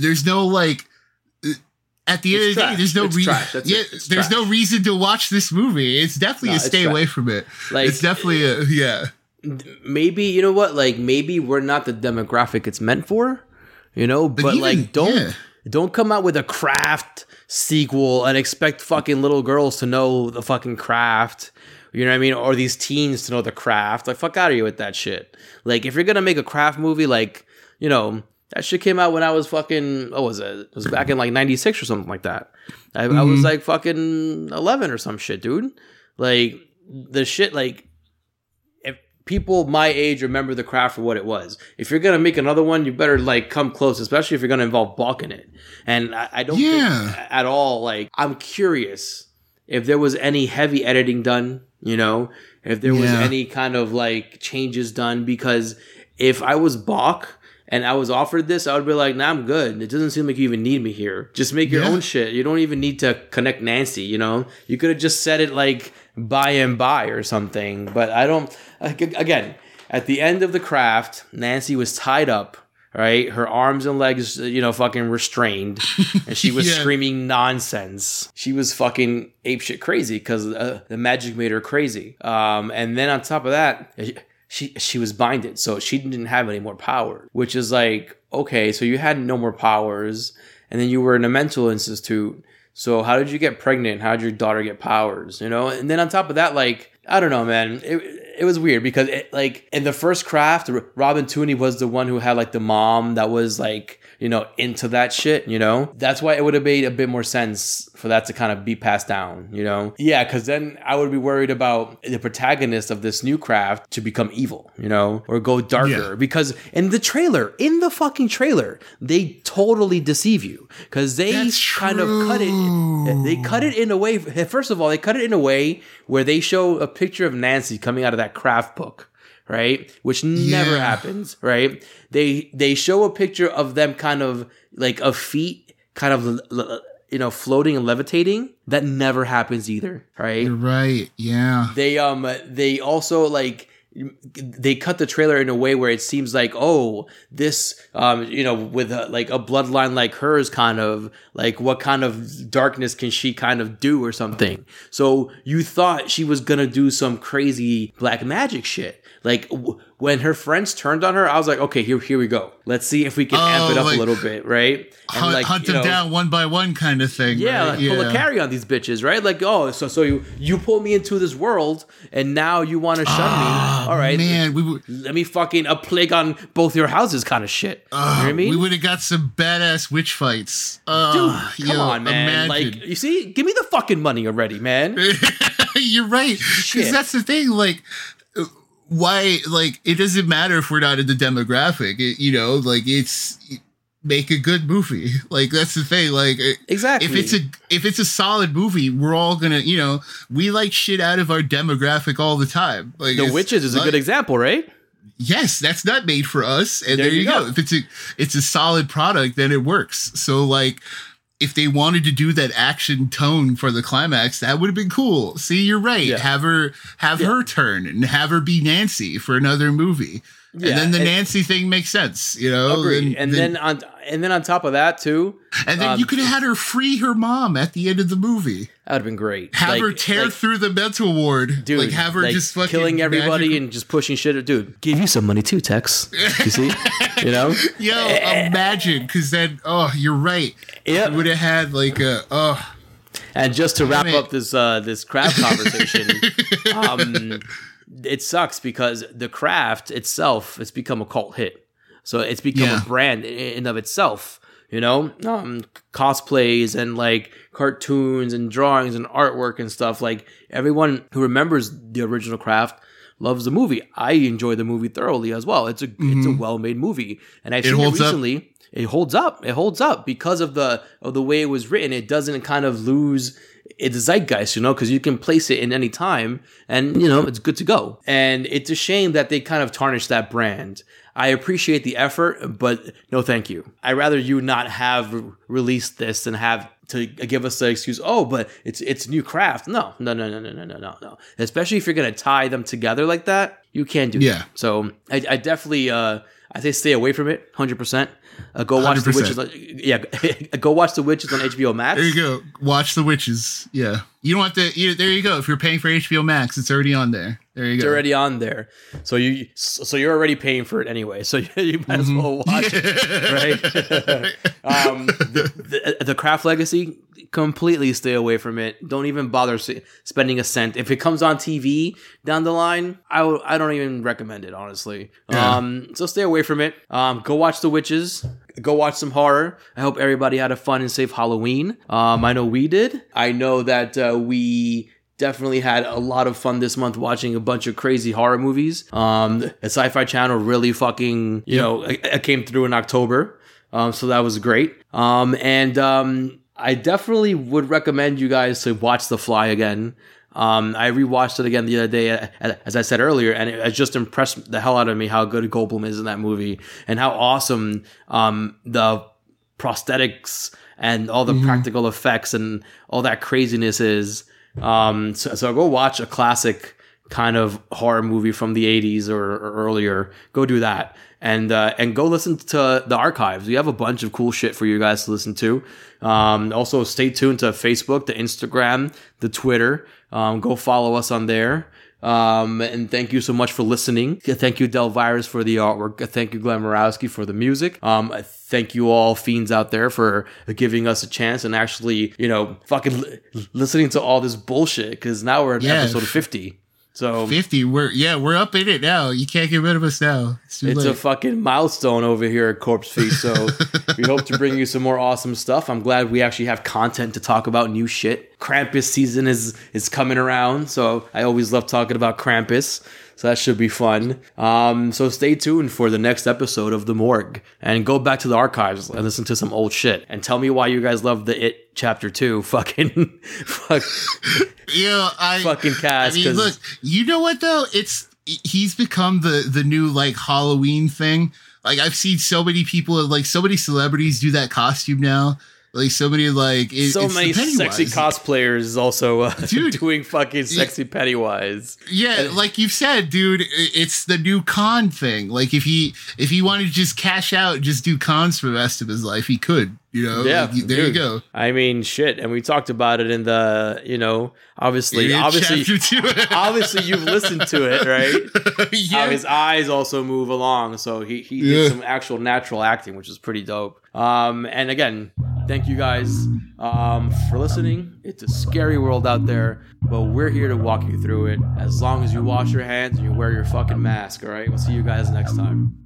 Speaker 10: There's no like at the end
Speaker 11: It's
Speaker 10: of the day, there's no reason. Yeah,
Speaker 11: it.
Speaker 10: There's no reason to watch this movie. It's definitely
Speaker 11: No,
Speaker 10: a stay
Speaker 11: trash.
Speaker 10: away from it.
Speaker 11: Like-
Speaker 10: it's definitely a yeah.
Speaker 11: maybe you know what like maybe we're not the demographic it's meant for you know but,
Speaker 10: even-
Speaker 11: like don't
Speaker 10: yeah.
Speaker 11: don't come out with a craft sequel and expect fucking little girls to know the fucking craft you know what i mean or these teens to know the craft like fuck out of you with that shit like if you're gonna make a craft movie like you know that shit came out when i was fucking what was it? It was back in like 96 or something like that. I, I was mm-hmm. like fucking 11 or some shit dude. Like the shit like if people my age remember the craft for what it was. If you're gonna make another one you better like come close especially if you're gonna involve balk in it. And i, I don't
Speaker 10: Yeah.
Speaker 11: think at all like i'm curious if there was any heavy editing done you know? If there was any kind of like changes done because if i was balk and I was offered this, I would be like, nah, I'm good. It doesn't seem like you even need me here. Just make your
Speaker 10: Yeah.
Speaker 11: own shit. You don't even need to connect Nancy, you know? You could have just said it like by and by or something. But I don't, again, at the end of the craft, Nancy was tied up, right? Her arms and legs, you know, fucking restrained. And she was
Speaker 10: Yeah.
Speaker 11: screaming nonsense. She was fucking apeshit crazy because uh, the magic made her crazy. Um, and then on top of that, she she was binded, so she didn't have any more power. Which is like, okay, so you had no more powers, and then you were in a mental institute. So how did you get pregnant? How did your daughter get powers? You know, and then on top of that, like I don't know, man. It it was weird because it, like in the first craft, Robin Tunney was the one who had like the mom that was like you know into that shit. You know, that's why it would have made a bit more sense for that to kind of be passed down. You know, yeah, because then I would be worried about the protagonist of this new craft to become evil. You know, or go darker
Speaker 10: Yeah.
Speaker 11: because in the trailer, in the fucking trailer, they totally deceive you because they
Speaker 10: That's
Speaker 11: kind of cut it. They cut it in a way. First of all, they cut it in a way where they show a picture of Nancy coming out of that craft book, right? Which never
Speaker 10: Yeah.
Speaker 11: happens, right? They they show a picture of them kind of like a feet, kind of you know floating and levitating. That never happens either, right?
Speaker 10: You're right. Yeah.
Speaker 11: they um they also like they cut the trailer in a way where it seems like oh this um you know with a, like a bloodline like hers kind of like what kind of darkness can she kind of do or something? So you thought she was gonna do some crazy black magic shit. Like when her friends turned on her i was like okay here here we go let's see if we can amp
Speaker 10: Oh,
Speaker 11: it up
Speaker 10: like,
Speaker 11: a little bit right
Speaker 10: Hunt, hunt them
Speaker 11: know,
Speaker 10: down one by one, kind of thing.
Speaker 11: yeah,
Speaker 10: right?
Speaker 11: like pull a Carrie on these bitches, right? Like, oh, so so you you pull me into this world, and now you want to shun me? All right,
Speaker 10: Ah, man, we would.
Speaker 11: let me fucking a plague on both your houses, kind of shit. you know what I mean?
Speaker 10: We would have got some badass witch fights. Uh,
Speaker 11: Dude, come on, man! Like, you see, give me the fucking money already, man.
Speaker 10: You're right. Because that's the thing. Like, why? Like, it doesn't matter if we're not in the demographic. It, you know, like it's make a good movie. Like that's the thing. Like, uh,
Speaker 11: Exactly.
Speaker 10: If it's a if it's a solid movie, we're all gonna. You know, we like shit out of our demographic all the time. Like
Speaker 11: The witches is a good example, right?
Speaker 10: Yes, that's not made for us. And
Speaker 11: There
Speaker 10: there,
Speaker 11: you
Speaker 10: you go.
Speaker 11: go.
Speaker 10: If it's a it's a solid product, then it works. So like if they wanted to do that action tone for the climax, that would have been cool. See, you're right.
Speaker 11: Yeah.
Speaker 10: Have her have her turn and have her be Nancy for another movie.
Speaker 11: Yeah,
Speaker 10: and then the
Speaker 11: and-
Speaker 10: Nancy thing makes sense, you know.
Speaker 11: Agreed. And, then on and then on top of that too,
Speaker 10: and then
Speaker 11: um,
Speaker 10: you could have had her free her mom at the end of the movie.
Speaker 11: that would have been great.
Speaker 10: Have
Speaker 11: Like-
Speaker 10: her tear
Speaker 11: like,
Speaker 10: through the mental ward.
Speaker 11: Dude,
Speaker 10: like have her
Speaker 11: like,
Speaker 10: just fucking
Speaker 11: killing everybody
Speaker 10: magical-
Speaker 11: and just pushing shit. Dude, give you some money too, Tex. You see, you know,
Speaker 10: Yo, imagine, because then, oh, you're right.
Speaker 11: Yeah.
Speaker 10: Would have had like a, oh,
Speaker 11: And just to wrap up this uh, this craft conversation, um, it sucks because the craft itself has become a cult hit. So it's become
Speaker 10: Yeah.
Speaker 11: a brand in and of itself. You know, um, cosplays and like cartoons and drawings and artwork and stuff. Like everyone who remembers the original craft loves the movie. I enjoy the movie thoroughly as well. It's a it's a well made movie, and I've
Speaker 10: Mm-hmm. It
Speaker 11: seen it
Speaker 10: holds up.
Speaker 11: recently it holds up. It holds up because of the of the way it was written. It doesn't kind of lose its zeitgeist, you know, because you can place it in any time, and you know it's good to go. And it's a shame that they kind of tarnish that brand. I appreciate the effort, but no, thank you. I'd rather you not have released this than have to give us the excuse. Oh, but it's it's new craft. No, no, no, no, no, no, no, no, no. Especially if you're gonna tie them together like that, you can't do
Speaker 10: Yeah.
Speaker 11: that. So I, I definitely uh I say stay away from it, hundred percent. Uh, go watch the
Speaker 10: 100%.
Speaker 11: witches. On, yeah, go watch the witches on HBO Max.
Speaker 10: There you go. Watch the witches. Yeah, you don't have to. You, there you go. If you're paying for HBO Max, it's already on there. There you go.
Speaker 11: It's already on there, so you so you're already paying for it anyway. So you might as well watch it, right? um, the, the, the Craft Legacy, completely stay away from it. Don't even bother spending a cent. If it comes on TV down the line, I w- I don't even recommend it honestly.
Speaker 10: Yeah.
Speaker 11: Um, so stay away from it. Um, go watch The Witches. Go watch some horror. I hope everybody had a fun and safe Halloween. Um, I know we did. I know that uh, we definitely had a lot of fun this month watching a bunch of crazy horror movies. Um, the Sci-Fi Channel really fucking, you know, it, it came through in October. Um, so that was great. Um, and um, I definitely would recommend you guys to watch The Fly again. Um, I rewatched it again the other day, as I said earlier, and it, just impressed the hell out of me how good Goldblum is in that movie and how awesome um, the prosthetics and all the practical effects and all that craziness is. Um, so, so go watch a classic kind of horror movie from the 80s or, or earlier. Go do that. And, uh, and go listen to the archives. We have a bunch of cool shit for you guys to listen to. Um, also stay tuned to Facebook, the Instagram, the Twitter. Um, go follow us on there. Um, and thank you so much for listening. Thank you, Delvirus, for the artwork. Thank you, Glenn Murawski, for the music. Um, thank you all fiends out there for giving us a chance and actually, you know, fucking li- listening to all this bullshit because now we're at
Speaker 10: Yeah.
Speaker 11: episode 50. So
Speaker 10: Fifty. We're yeah, we're up in it now. You can't get rid of us now. It's
Speaker 11: it's a fucking milestone over here at Corpsefeed. So we hope to bring you some more awesome stuff. I'm glad we actually have content to talk about new shit. Krampus season is is coming around, so I always love talking about Krampus. So that should be fun. Um, so stay tuned for the next episode of The Morgue and go back to the archives and listen to some old shit and tell me why you guys love the It chapter two. Fucking fuck.
Speaker 10: yeah, I
Speaker 11: fucking cast.
Speaker 10: I mean, look, you know what though? It's he's become the the new like Halloween thing. Like I've seen so many people, like so many celebrities do that costume now. Like so many, like it,
Speaker 11: so many sexy cosplayers also uh,
Speaker 10: Dude.
Speaker 11: doing fucking sexy Pennywise.
Speaker 10: Yeah, like you've said, dude, it's the new con thing. Like if he if he wanted to just cash out, and just do cons for the rest of his life, he could. You know,
Speaker 11: Yeah,
Speaker 10: Like, there you go.
Speaker 11: I mean, shit, and we talked about it in the, you know, obviously, obviously, obviously, you've listened to it, right?
Speaker 10: Yeah.
Speaker 11: How his eyes also move along, so he he
Speaker 10: Yeah.
Speaker 11: did some actual natural acting, which is pretty dope. Um, and again, thank you guys um for listening. It's a scary world out there, but we're here to walk you through it. As long as you wash your hands and you wear your fucking mask, all right. We'll see you guys next time.